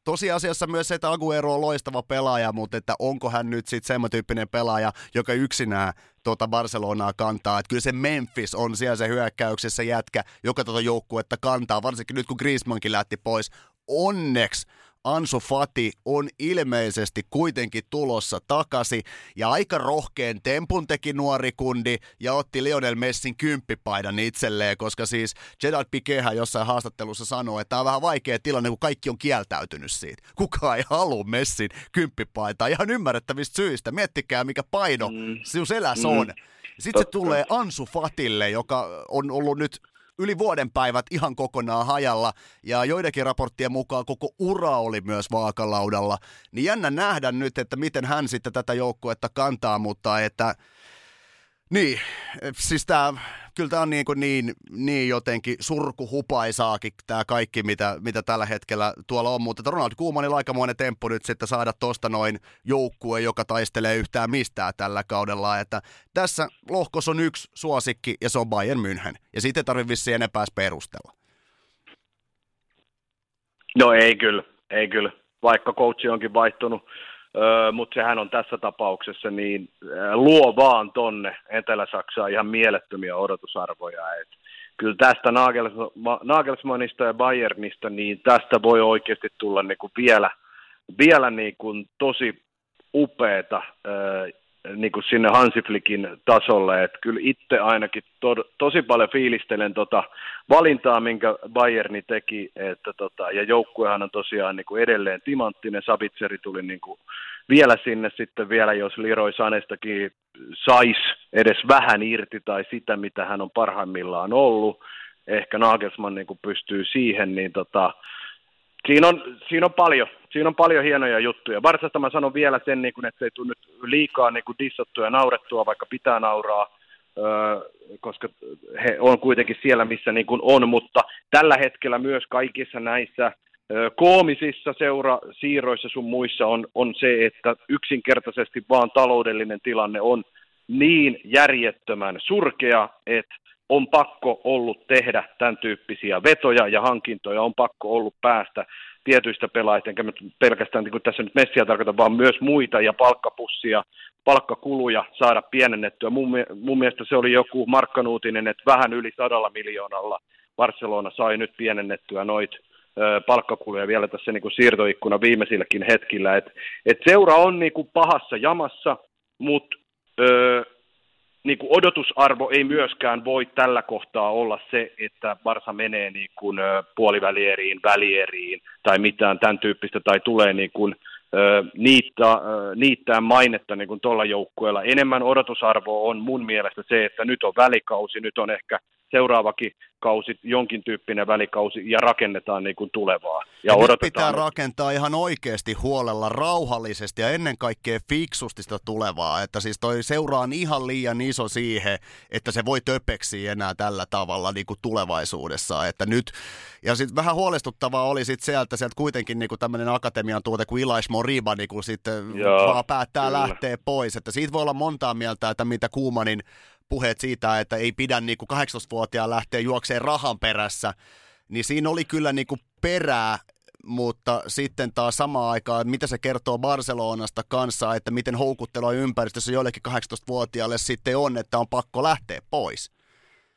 tosiasiassa myös se, että Aguero on loistava pelaaja, mutta että onko hän nyt sitten semmoinen tyyppinen pelaaja, joka yksinään tuota Barcelonaa kantaa. Että kyllä se Memphis on siellä se hyökkäyksessä jätkä, joka tuota joukkuetta kantaa, varsinkin nyt kun Griezmannkin lähti pois. Onneksi Ansu Fati on ilmeisesti kuitenkin tulossa takaisin ja aika rohkeen tempun teki nuori kundi ja otti Lionel Messin kymppipaidan itselleen, koska siis Gerard Piquethän jossain haastattelussa sanoi, että tämä on vähän vaikea tilanne, kun kaikki on kieltäytynyt siitä. Kukaan ei halua Messin kymppipaitaa ihan ymmärrettävistä syistä. Miettikää, mikä paino mm. sinun seläs mm. on. Sitten se tulee Ansu Fatille, joka on ollut nyt yli vuoden päivät ihan kokonaan hajalla, ja joidenkin raporttien mukaan koko ura oli myös vaakalaudalla. Niin jännä nähdä nyt, että miten hän sitten tätä joukkuetta kantaa, mutta että niin, siis tämä, kyllä tämä on niin, kuin niin, niin jotenkin surkuhupaisaakin tämä kaikki, mitä, mitä tällä hetkellä tuolla on, mutta Ronald Koemanilla aikamoinen temppu nyt sitten saada tuosta noin joukkue, joka taistelee yhtään mistään tällä kaudella, että tässä lohkossa on yksi suosikki ja se on Bayern München, ja siitä ei tarvitse vissiin enempää perustella. No ei kyllä, ei kyllä, vaikka coachi onkin vaihtunut Mutta sehän on tässä tapauksessa niin luo vaan tonne Etelä-Saksaan ihan mielettömiä odotusarvoja. Et kyllä tästä Nagelsmannista ja Bayernista, niin tästä voi oikeasti tulla niinku vielä, vielä niinku tosi upeeta öö, niin kuin sinne Hansiflikin tasolle, että kyllä itse ainakin to, tosi paljon fiilistelen tota valintaa, minkä Bayerni teki, että tota, ja joukkuehan on tosiaan niin kuin edelleen timanttinen, Sabitseri tuli niin kuin vielä sinne sitten vielä, jos Leroy Sanestakin sais edes vähän irti tai sitä, mitä hän on parhaimmillaan ollut, ehkä Nagelsmann niin kuin pystyy siihen, niin tota, Siinä on, siinä on paljon, siinä on paljon hienoja juttuja. Varsasta mä sanon vielä sen, niin kun, että se ei tule nyt liikaa niin kuin dissattua ja naurettua, vaikka pitää nauraa, öö, koska he on kuitenkin siellä, missä niin kuin on, mutta tällä hetkellä myös kaikissa näissä öö, koomisissa seurasiirroissa sun muissa on, on se, että yksinkertaisesti vaan taloudellinen tilanne on niin järjettömän surkea, että on pakko ollut tehdä tämän tyyppisiä vetoja ja hankintoja, on pakko ollut päästä tietyistä pelaajista, enkä pelkästään niin kuin tässä nyt Messiä tarkoita, vaan myös muita ja palkkapussia, palkkakuluja saada pienennettyä. Mun, mun mielestä se oli joku markkanuutinen, että vähän yli sadalla miljoonalla Barcelona sai nyt pienennettyä noit palkkakuluja vielä tässä niin kuin siirtoikkuna viimeisilläkin hetkillä. Et, et seura on niin kuin pahassa jamassa, mutta niin kuin odotusarvo ei myöskään voi tällä kohtaa olla se, että Barsa menee niin kuin puolivälieriin, välieriin tai mitään tämän tyyppistä, tai tulee niin kuin, niittää, niittää mainetta niin kuin tuolla joukkueella. Enemmän odotusarvo on mun mielestä se, että nyt on välikausi, nyt on ehkä seuraavakin kausi, jonkin tyyppinen välikausi ja rakennetaan niin kuin tulevaa. Ja, ja odotetaan pitää nyt. rakentaa ihan oikeasti huolella, rauhallisesti ja ennen kaikkea fiksusti sitä tulevaa. Että siis toi seura on ihan liian iso siihen, että se voi töpeksiä enää tällä tavalla niin kuin tulevaisuudessa. Että nyt, ja sitten vähän huolestuttavaa oli sitten sieltä, sieltä kuitenkin niin kuin tämmöinen akatemian tuote kuin Elias Moriba niin kuin sitten Joo, vaan päättää kyllä. lähteä pois. Että siitä voi olla montaa mieltä, että mitä Kuumanin puheet siitä, että ei pidä niin kuin 18-vuotiaan lähteä juokseen rahan perässä, niin siinä oli kyllä niin kuin perää, mutta sitten taas samaan aikaan, mitä se kertoo Barcelonasta kanssa, että miten houkuttelua ympäristössä joillekin 18-vuotiaalle sitten on, että on pakko lähteä pois.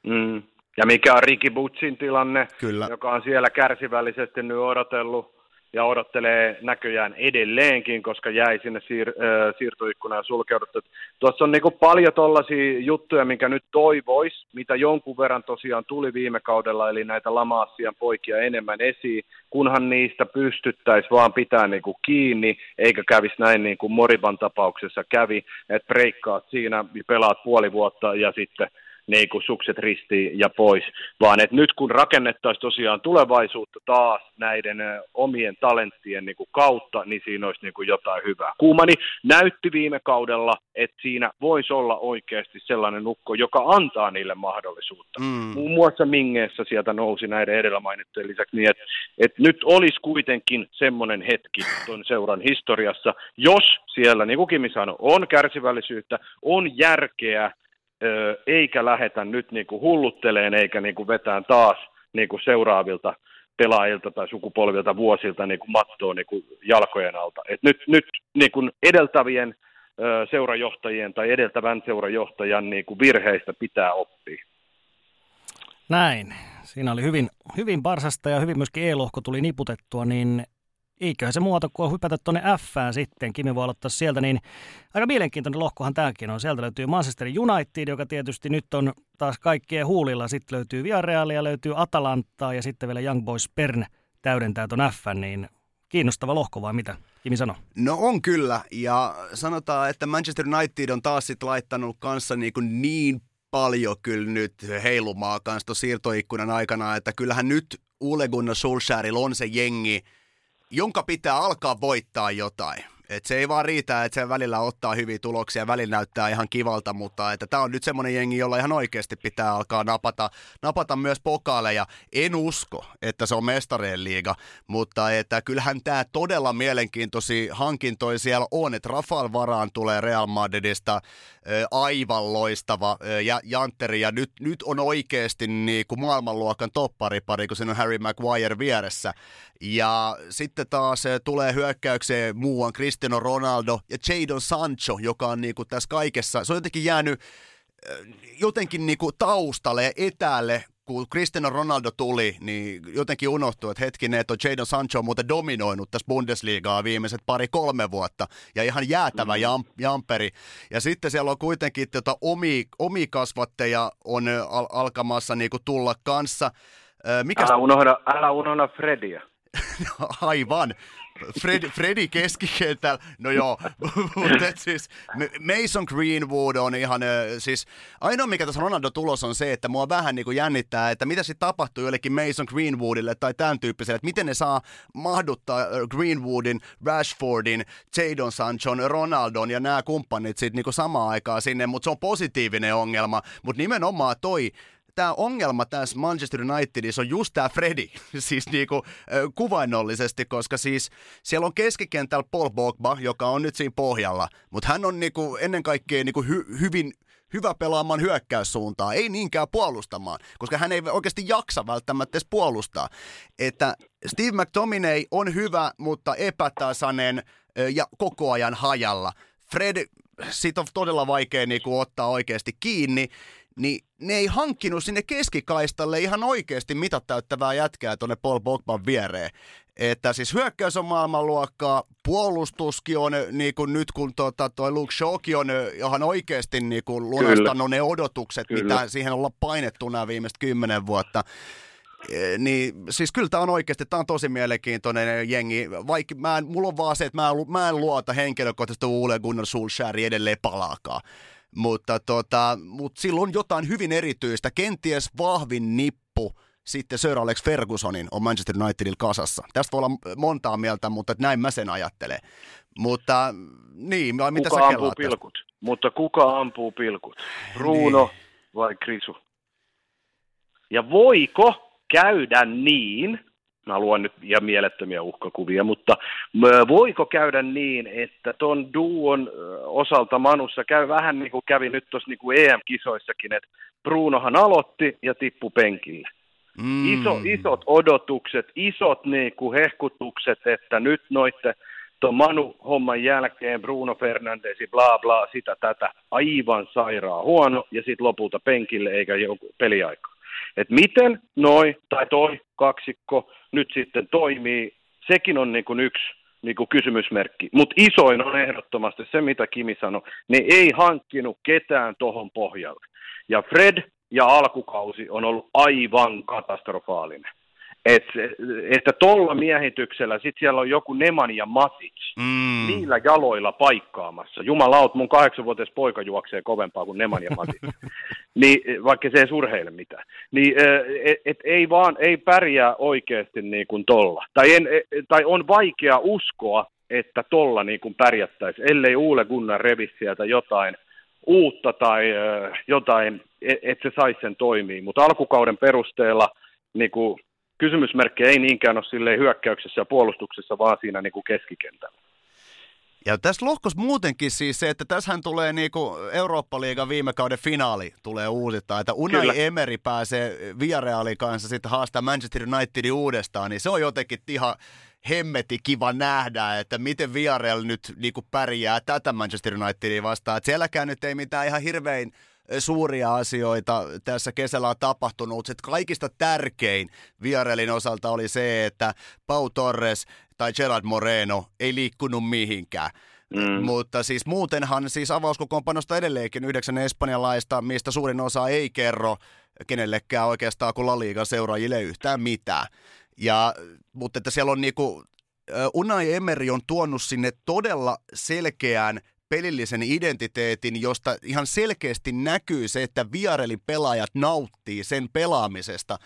Mm. Ja mikä on Ricky Butsin tilanne, Kyllä. joka on siellä kärsivällisesti nyt odotellut odottelee näköjään edelleenkin, koska jäi sinne siir- äh, siirtoikkunaan sulkeuduttu. Tuossa on niinku paljon tollaisia juttuja, minkä nyt toivois, mitä jonkun verran tosiaan tuli viime kaudella, eli näitä lama poikia enemmän esiin, kunhan niistä pystyttäisiin vaan pitää niinku kiinni, eikä kävisi näin niin kuin Moriban tapauksessa kävi, että breikkaat siinä, pelaat puoli vuotta ja sitten niin kuin sukset ristiin ja pois, vaan että nyt kun rakennettaisiin tosiaan tulevaisuutta taas näiden omien talenttien niin kuin kautta, niin siinä olisi niin kuin jotain hyvää. Kuumani näytti viime kaudella, että siinä voisi olla oikeasti sellainen nukko, joka antaa niille mahdollisuutta. Mm. Muun muassa Mingeessä sieltä nousi näiden edellä mainittujen lisäksi niin, että, että nyt olisi kuitenkin semmoinen hetki tuon seuran historiassa, jos siellä, niin kuin Kimi sanoi, on kärsivällisyyttä, on järkeä, eikä lähetä nyt niin kuin hullutteleen eikä niin kuin vetään taas niin kuin seuraavilta pelaajilta tai sukupolvilta vuosilta niin kuin mattoa niin kuin jalkojen alta. Et nyt nyt niin kuin edeltävien seurajohtajien tai edeltävän seurajohtajan niin kuin virheistä pitää oppia. Näin. Siinä oli hyvin, hyvin Barsasta ja hyvin myöskin E-lohko tuli niputettua, niin eiköhän se muuta kuin hypätä tuonne f sitten. Kimi voi aloittaa sieltä, niin aika mielenkiintoinen lohkohan tämäkin on. Sieltä löytyy Manchester United, joka tietysti nyt on taas kaikkien huulilla. Sitten löytyy Villarealia, löytyy Atalantaa ja sitten vielä Young Boys Pern täydentää tuon F, niin kiinnostava lohko vai mitä? Kimi sano. No on kyllä, ja sanotaan, että Manchester United on taas sit laittanut kanssa niin, kuin niin paljon kyllä nyt heilumaa kanssa siirtoikkunan aikana, että kyllähän nyt Ole Gunnar Solskjaerilla on se jengi, jonka pitää alkaa voittaa jotain. Et se ei vaan riitä, että se välillä ottaa hyviä tuloksia, välillä näyttää ihan kivalta, mutta että tämä on nyt semmoinen jengi, jolla ihan oikeasti pitää alkaa napata, napata myös pokaaleja. En usko, että se on mestareen liiga, mutta että kyllähän tämä todella mielenkiintoisia hankintoja siellä on, että Rafael Varaan tulee Real Madridista, aivan loistava ja Jantteri, ja nyt, nyt on oikeasti niin kuin maailmanluokan topparipari, kun siinä on Harry Maguire vieressä. Ja sitten taas tulee hyökkäykseen muuan Cristiano Ronaldo ja Jadon Sancho, joka on niin kuin tässä kaikessa, se on jotenkin jäänyt jotenkin niin kuin taustalle ja etäälle kun Cristiano Ronaldo tuli, niin jotenkin unohtui, että hetkinen, että Jadon Sancho on muuten dominoinut tässä Bundesligaa viimeiset pari-kolme vuotta, ja ihan jäätävä mm. jam, jamperi. Ja sitten siellä on kuitenkin tota, omi, omi kasvatteja on al- alkamassa niin kuin tulla kanssa. Mikä... Älä, unohda, älä unohda Fredia. Aivan. Fred, Freddy keskikentällä, no joo, mutta siis Mason Greenwood on ihan, siis ainoa mikä tässä Ronaldo tulos on se, että mua vähän niin kuin jännittää, että mitä sitten tapahtuu jollekin Mason Greenwoodille tai tämän tyyppiselle, että miten ne saa mahduttaa Greenwoodin, Rashfordin, Jadon Sanchon, Ronaldon ja nämä kumppanit sitten niin samaan aikaan sinne, mutta se on positiivinen ongelma, mutta nimenomaan toi tämä ongelma tässä Manchester Unitedissa on just tämä Freddy, siis niinku, kuvainnollisesti, koska siis siellä on keskikentällä Paul Bogba, joka on nyt siinä pohjalla, mutta hän on niinku ennen kaikkea niinku hy- hyvin hyvä pelaamaan hyökkäyssuuntaa, ei niinkään puolustamaan, koska hän ei oikeasti jaksa välttämättä edes puolustaa. Että Steve McTominay on hyvä, mutta epätasainen ja koko ajan hajalla. Fred, siitä on todella vaikea niin kuin, ottaa oikeasti kiinni niin ne ei hankkinut sinne keskikaistalle ihan oikeasti mitat täyttävää jätkää tuonne Paul Bogban viereen. Että siis hyökkäys on maailmanluokkaa, puolustuskin on niin kuin nyt kun tota, toi Luke Shawkin on ihan oikeasti niin kuin lunastanut ne odotukset, Kyllä. mitä siihen ollaan painettu nämä viimeiset kymmenen vuotta. E, niin siis kyllä tämä on oikeasti, tämä on tosi mielenkiintoinen jengi, vaikka mä en, mulla on vaan se, että mä en, mä en luota henkilökohtaisesti Ole Gunnar Solskjaer edelleen palaakaan mutta, tota, mutta silloin jotain hyvin erityistä, kenties vahvin nippu sitten Sir Alex Fergusonin on Manchester Unitedin kasassa. Tästä voi olla montaa mieltä, mutta näin mä sen ajattelen. Mutta niin, mitä kuka sä ampuu pilkut? Tästä? Mutta kuka ampuu pilkut? Bruno niin. vai Krisu? Ja voiko käydä niin, mä luon nyt ja mielettömiä uhkakuvia, mutta voiko käydä niin, että ton duon osalta Manussa käy vähän niin kuin kävi nyt tuossa niin EM-kisoissakin, että Brunohan aloitti ja tippui penkille. Mm. Iso, isot odotukset, isot niin kuin hehkutukset, että nyt noitte tuon Manu-homman jälkeen Bruno Fernandesi, bla bla, sitä tätä, aivan sairaan huono, ja sitten lopulta penkille eikä joku peliaika. Et miten noi tai toi kaksikko nyt sitten toimii, sekin on niin kuin yksi niin kuin kysymysmerkki. Mutta isoin on ehdottomasti se, mitä Kimi sanoi, ne ei hankkinut ketään tohon pohjalle. Ja Fred ja alkukausi on ollut aivan katastrofaalinen. Et, että tuolla miehityksellä, sitten siellä on joku Neman ja Matic, mm. niillä jaloilla paikkaamassa. Jumalaut, mun kahdeksanvuotias poika juoksee kovempaa kuin Neman ja Matic. niin, vaikka se ei surheile mitään. Niin, et, et, ei vaan, ei pärjää oikeasti niin kuin tolla. Tai, en, e, tai on vaikea uskoa, että tolla niin kuin pärjättäisiin, ellei Uule Gunnar revi sieltä jotain uutta tai jotain, että se saisi sen toimii. Mutta alkukauden perusteella niin kuin kysymysmerkki ei niinkään ole silleen hyökkäyksessä ja puolustuksessa, vaan siinä niin kuin keskikentällä. Ja tässä lohkos muutenkin siis se, että tässähän tulee niinku Eurooppa-liigan viime kauden finaali tulee uusittain, että Unai Kyllä. Emery pääsee Villarealin kanssa sitten haastaa Manchester Unitedin uudestaan, niin se on jotenkin ihan hemmeti kiva nähdä, että miten Villarreal nyt niinku pärjää tätä Manchester Unitedia vastaan. Että sielläkään nyt ei mitään ihan hirvein suuria asioita tässä kesällä on tapahtunut. Se kaikista tärkein Viarelin osalta oli se, että Pau Torres tai Gerard Moreno ei liikkunut mihinkään. Mm. Mutta siis muutenhan siis avauskokoonpanosta edelleenkin yhdeksän espanjalaista, mistä suurin osa ei kerro kenellekään oikeastaan kuin La seuraajille yhtään mitään. Ja, mutta että siellä on niinku, Unai Emery on tuonut sinne todella selkeän pelillisen identiteetin, josta ihan selkeästi näkyy se, että Viarelin pelaajat nauttii sen pelaamisesta.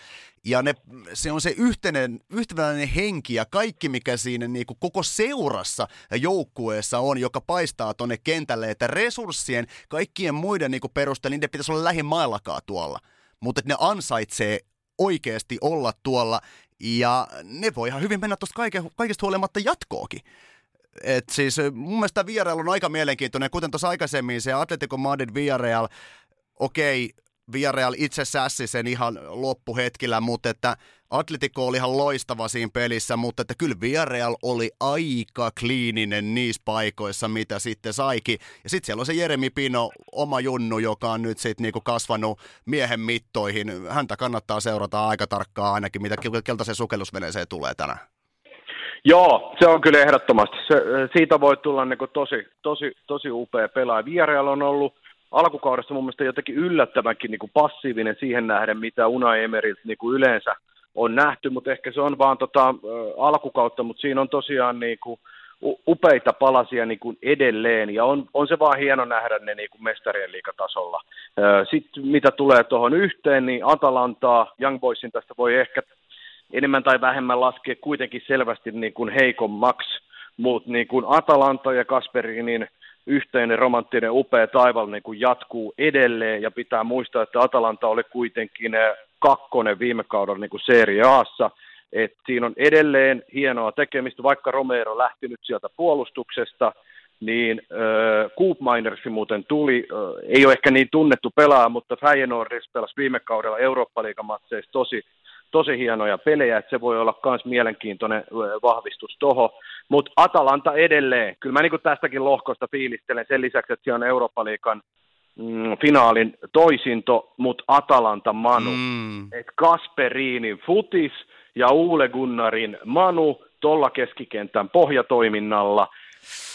Ja ne, se on se yhteinen, yhtenäinen henki ja kaikki, mikä siinä niin kuin koko seurassa ja joukkueessa on, joka paistaa tuonne kentälle, että resurssien, kaikkien muiden niin kuin perusteella, niiden pitäisi olla lähimaillakaan tuolla. Mutta ne ansaitsee oikeasti olla tuolla ja ne voi ihan hyvin mennä tuosta kaikesta huolimatta jatkoakin. Et siis mun mielestä Villarreal on aika mielenkiintoinen, kuten tuossa aikaisemmin se Atletico Madrid Villarreal, okei, Villarreal itse sässi sen ihan loppuhetkillä, mutta että Atletico oli ihan loistava siinä pelissä, mutta että kyllä Villarreal oli aika kliininen niissä paikoissa, mitä sitten saikin. Ja sitten siellä on se Jeremi Pino, oma junnu, joka on nyt sitten niinku kasvanut miehen mittoihin. Häntä kannattaa seurata aika tarkkaan ainakin, mitä keltaiseen sukellusveneeseen tulee tänään. Joo, se on kyllä ehdottomasti. Se, siitä voi tulla niin tosi, tosi, tosi upea pelaaja. Vierailla on ollut alkukaudesta mun mielestä jotenkin yllättävänkin niin kuin passiivinen siihen nähden, mitä Unai Emeriltä niin kuin yleensä on nähty, mutta ehkä se on vaan tota, alkukautta, mutta siinä on tosiaan niin kuin, upeita palasia niin kuin edelleen, ja on, on se vaan hieno nähdä ne niin kuin mestarien liikatasolla. Sitten mitä tulee tuohon yhteen, niin Atalantaa, Young Boysin tästä voi ehkä enemmän tai vähemmän laskea kuitenkin selvästi niin kuin heikommaksi, mutta niin kuin Atalanta ja Kasperinin yhteinen romanttinen upea taival niin kuin jatkuu edelleen. Ja pitää muistaa, että Atalanta oli kuitenkin eh, kakkonen viime kaudella niin kuin Serie Aassa, et siinä on edelleen hienoa tekemistä, vaikka Romero lähti nyt sieltä puolustuksesta, niin äh, Koopminersi muuten tuli, äh, ei ole ehkä niin tunnettu pelaa, mutta Feyenoordissa pelasi viime kaudella Eurooppa-liigamatseissa tosi tosi hienoja pelejä, että se voi olla myös mielenkiintoinen vahvistus toho. Mutta Atalanta edelleen, kyllä mä niin tästäkin lohkosta fiilistelen sen lisäksi, että se on Eurooppa-liikan mm, finaalin toisinto, mutta Atalanta Manu. Mm. Et Kasperinin futis ja Uule Gunnarin Manu tuolla keskikentän pohjatoiminnalla.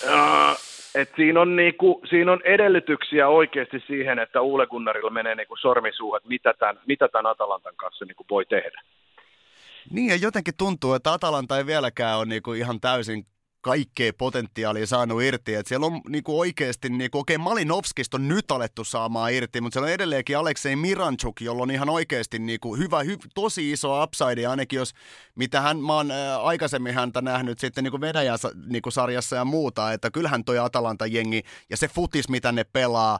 Äh, et siinä, on niinku, siinä on edellytyksiä oikeasti siihen, että Uule Gunnarilla menee niinku sormisuuhun, että mitä tämän, mitä tämän Atalantan kanssa niinku voi tehdä. Niin ja jotenkin tuntuu, että Atalanta ei vieläkään ole niinku ihan täysin kaikkea potentiaalia saanut irti. Et siellä on niinku oikeasti, niinku, okei okay, Malinovskista on nyt alettu saamaan irti, mutta siellä on edelleenkin Aleksei Miranchuk, jolla on ihan oikeasti niinku hyvä, hy, tosi iso upside, ainakin jos, mitä hän, mä oon ää, aikaisemmin häntä nähnyt sitten niinku Venäjän niinku sarjassa ja muuta, että kyllähän toi Atalanta-jengi ja se futis, mitä ne pelaa,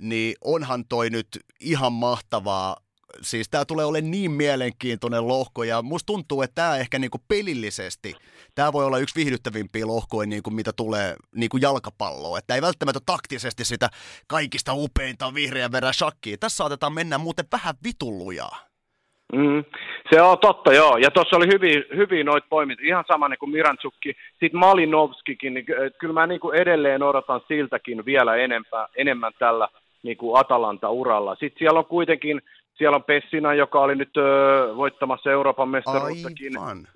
niin onhan toi nyt ihan mahtavaa siis tämä tulee olemaan niin mielenkiintoinen lohko ja musta tuntuu, että tämä ehkä niinku pelillisesti, tämä voi olla yksi viihdyttävimpiä lohkoja niinku mitä tulee niinku jalkapalloon. Että ei välttämättä taktisesti sitä kaikista upeinta vihreän verran shakkiä. Tässä saatetaan mennä muuten vähän vitullujaa. Mm, se on totta, joo. Ja tuossa oli hyvin, hyvin noit poimit. Ihan sama niin kuin Mirantsukki. Sitten Malinovskikin, niin kyllä mä niin kuin edelleen odotan siltäkin vielä enempää, enemmän tällä niin kuin Atalanta-uralla. Sitten siellä on kuitenkin siellä on Pessina, joka oli nyt ö, voittamassa Euroopan mestaruuttakin. Aivan.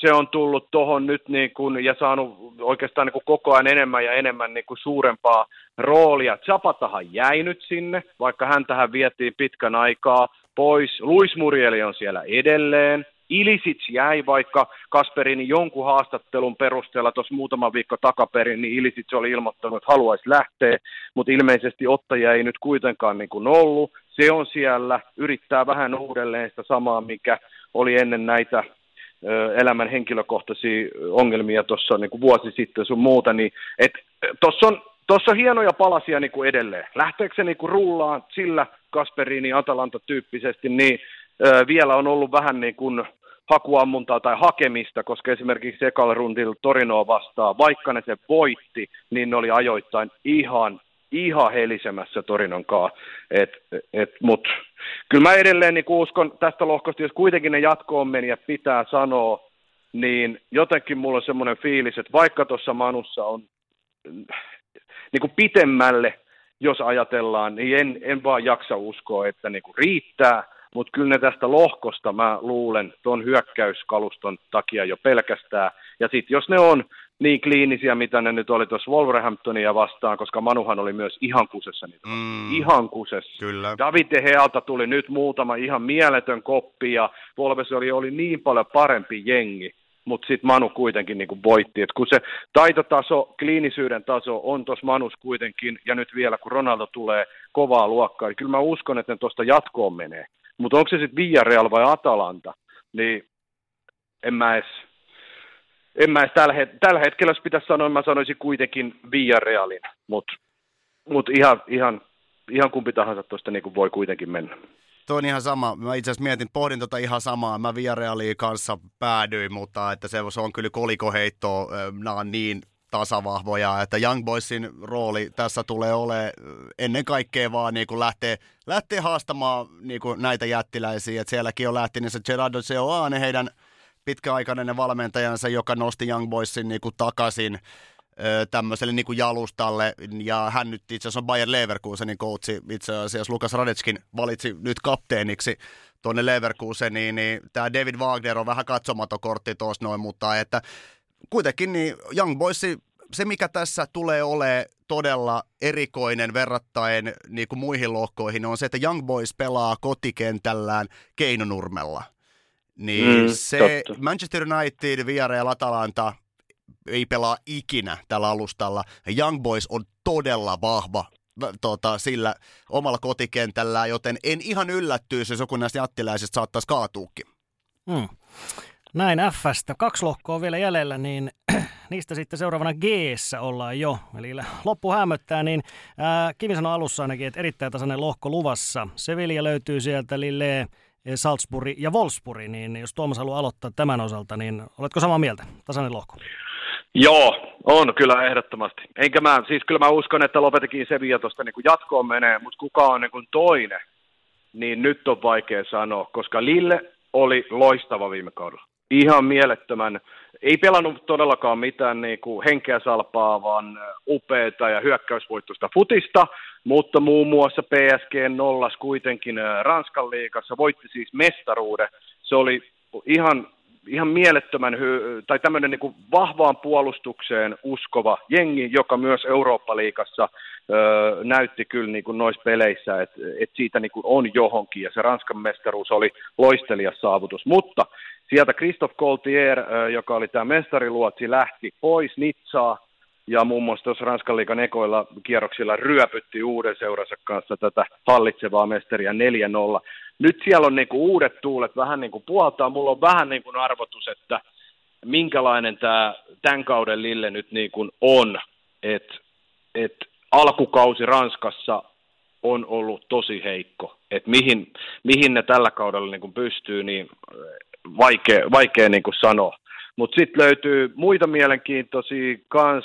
Se on tullut tuohon nyt niin kuin, ja saanut oikeastaan niin kuin koko ajan enemmän ja enemmän niin kuin suurempaa roolia. Zapatahan jäi nyt sinne, vaikka hän tähän vietiin pitkän aikaa pois. Luis Murieli on siellä edelleen. Ilisits jäi, vaikka Kasperin jonkun haastattelun perusteella tuossa muutama viikko takaperin, niin Ilisits oli ilmoittanut, että haluaisi lähteä, mutta ilmeisesti ottaja ei nyt kuitenkaan niin kuin ollut. Se on siellä, yrittää vähän uudelleen sitä samaa, mikä oli ennen näitä elämän henkilökohtaisia ongelmia tuossa niin vuosi sitten sun muuta, niin tuossa on, tossa on hienoja palasia niin kuin edelleen. Lähteekö se niin kuin rullaan sillä Kasperini Atalanta-tyyppisesti, niin ö, vielä on ollut vähän niin kuin hakuammuntaa tai hakemista, koska esimerkiksi ekalla rundilla Torinoa vastaan, vaikka ne se voitti, niin ne oli ajoittain ihan, ihan helisemässä Torinon kanssa. Et, et, mut, kyllä mä edelleen niin uskon tästä lohkosta, jos kuitenkin ne jatkoon menijät pitää sanoa, niin jotenkin mulla on semmoinen fiilis, että vaikka tuossa Manussa on niin kuin pitemmälle, jos ajatellaan, niin en, en vaan jaksa uskoa, että niin kuin riittää, mutta kyllä ne tästä lohkosta mä luulen tuon hyökkäyskaluston takia jo pelkästään. Ja sitten jos ne on niin kliinisiä, mitä ne nyt oli tuossa Wolverhamptonia vastaan, koska Manuhan oli myös ihan kusessa niitä. Mm, ihan kusessa. Kyllä. David Healta tuli nyt muutama ihan mieletön koppi ja Wolves oli, oli niin paljon parempi jengi, mutta sitten Manu kuitenkin niin kuin voitti. Et kun se taitotaso, kliinisyyden taso on tuossa Manus kuitenkin, ja nyt vielä kun Ronaldo tulee kovaa luokkaa, niin kyllä mä uskon, että ne tuosta jatkoon menee. Mutta onko se sitten Villarreal vai Atalanta, niin en mä edes, en mä edes tällä, het- tällä hetkellä, jos pitäisi sanoa, mä sanoisin kuitenkin Villarrealin, mutta mut ihan, ihan, ihan kumpi tahansa tuosta niin voi kuitenkin mennä. Tuo on ihan sama. Mä itse asiassa mietin, pohdin tota ihan samaa. Mä Villarealiin kanssa päädyin, mutta että se, on kyllä kolikoheitto. Nämä on niin tasavahvoja, että Young Boysin rooli tässä tulee olemaan ennen kaikkea vaan niin kuin lähtee, lähtee haastamaan niin näitä jättiläisiä, että sielläkin on lähtenyt se Gerardo Seoane, heidän pitkäaikainen valmentajansa, joka nosti Young Boysin niin kuin takaisin tämmöiselle niin kuin jalustalle, ja hän nyt itse asiassa on Bayer Leverkusenin coachi, itse asiassa Lukas Radetskin valitsi nyt kapteeniksi tuonne Leverkuseniin, niin tämä David Wagner on vähän katsomatokortti tuossa noin, mutta että kuitenkin niin Young Boys, se mikä tässä tulee ole todella erikoinen verrattain niin kuin muihin lohkoihin on se, että Young Boys pelaa kotikentällään Keinonurmella. Niin mm, se totta. Manchester United, Villarreal, Atalanta ei pelaa ikinä tällä alustalla. Young Boys on todella vahva tota, sillä omalla kotikentällään, joten en ihan yllättyisi, jos joku näistä jättiläisistä saattaisi kaatuukin. Hmm. Näin Fstä. Kaksi lohkoa vielä jäljellä, niin niistä sitten seuraavana g ollaan jo. Eli loppu hämöttää, niin ää, Kivi sanoi alussa ainakin, että erittäin tasainen lohko luvassa. Sevilla löytyy sieltä, Lille, Salzburg ja Wolfsburg, niin jos Tuomas haluaa aloittaa tämän osalta, niin oletko samaa mieltä? Tasainen lohko. Joo, on kyllä ehdottomasti. Enkä mä, siis kyllä mä uskon, että Lopetekin Sevilla tuosta niin jatkoon menee, mutta kuka on niin toinen, niin nyt on vaikea sanoa, koska Lille oli loistava viime kaudella ihan mielettömän, ei pelannut todellakaan mitään niin kuin henkeä salpaavaan upeata ja hyökkäysvoittoista futista, mutta muun muassa PSG nollas kuitenkin Ranskan liigassa, voitti siis mestaruuden. Se oli ihan, ihan mielettömän, hy- tai tämmöinen niin vahvaan puolustukseen uskova jengi, joka myös Eurooppa-liigassa öö, näytti kyllä niin kuin noissa peleissä, että et siitä niin kuin on johonkin, ja se Ranskan mestaruus oli loistelias saavutus. Mutta sieltä Christophe Coltier, öö, joka oli tämä mestariluotsi, lähti pois Nitsaa, ja muun muassa tuossa Ranskan liikan ekoilla kierroksilla ryöpytti uuden seuransa kanssa tätä hallitsevaa mestaria 4-0. Nyt siellä on niinku uudet tuulet vähän niin kuin puhaltaa. Mulla on vähän niin kuin arvotus, että minkälainen tämä tämän kauden Lille nyt niin kuin on. Että et alkukausi Ranskassa on ollut tosi heikko. että mihin, mihin ne tällä kaudella niin kuin pystyy, niin vaikea, vaikea niin kuin sanoa. Mutta sitten löytyy muita mielenkiintoisia kans,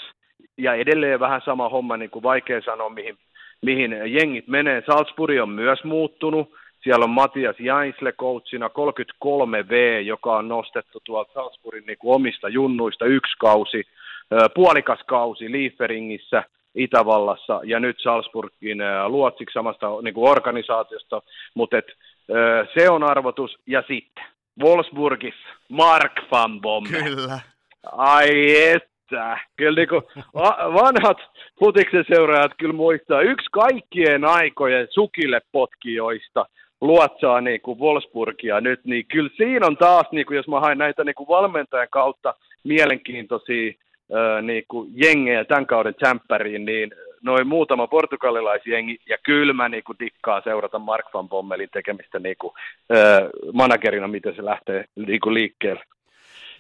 ja edelleen vähän sama homma, niin kuin vaikea sanoa, mihin, mihin jengit menee. Salzburg on myös muuttunut. Siellä on Matias Jainsle coachina 33V, joka on nostettu tuolta Salzburgin niin kuin omista junnuista yksi kausi, puolikas kausi Lieferingissä Itävallassa ja nyt Salzburgin luotsiksi samasta niin kuin organisaatiosta, mutta et, se on arvotus. Ja sitten Wolfsburgissa Mark van Bommel. Kyllä. Ai et, riittää. Kyllä niin kuin, vanhat futiksen seuraajat kyllä muistaa, yksi kaikkien aikojen sukille potkijoista luotsaa niin kuin Wolfsburgia nyt, niin kyllä siinä on taas, niin kuin jos mä haen näitä niin kuin valmentajan kautta mielenkiintoisia niin kuin jengejä tämän kauden tsemppäriin, niin noin muutama portugalilaisjengi, ja kyllä mä niin kuin dikkaa seurata Mark van Bommelin tekemistä niin kuin, managerina, miten se lähtee niin kuin liikkeelle.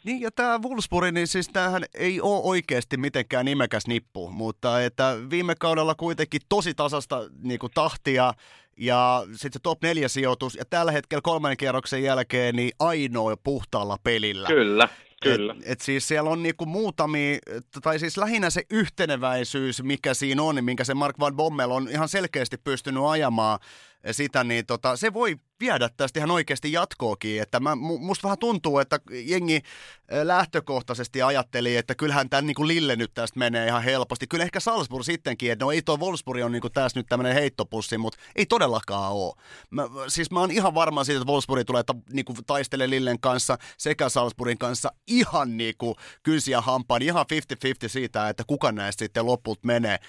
Niin, ja tämä Wolfsburg, niin siis tämähän ei ole oikeasti mitenkään nimekäs nippu, mutta että viime kaudella kuitenkin tosi tasasta niin kuin tahtia, ja sitten se top 4 sijoitus, ja tällä hetkellä kolmannen kierroksen jälkeen niin ainoa puhtaalla pelillä. Kyllä. Kyllä. Et, et siis siellä on niinku muutamia, tai siis lähinnä se yhteneväisyys, mikä siinä on, minkä se Mark Van Bommel on ihan selkeästi pystynyt ajamaan sitä, niin tota, se voi viedä tästä ihan oikeasti jatkoakin. Että mä, musta vähän tuntuu, että jengi lähtökohtaisesti ajatteli, että kyllähän tämän niin kuin Lille nyt tästä menee ihan helposti. Kyllä ehkä Salzburg sittenkin, että no ei tuo Wolfsburg on niin kuin tässä nyt tämmöinen heittopussi, mutta ei todellakaan ole. Mä, siis mä oon ihan varma siitä, että Wolfsburg tulee ta, niin kuin taistele Lillen kanssa sekä Salzburgin kanssa ihan niin kuin kynsiä hampaan, ihan 50-50 siitä, että kuka näistä sitten lopulta menee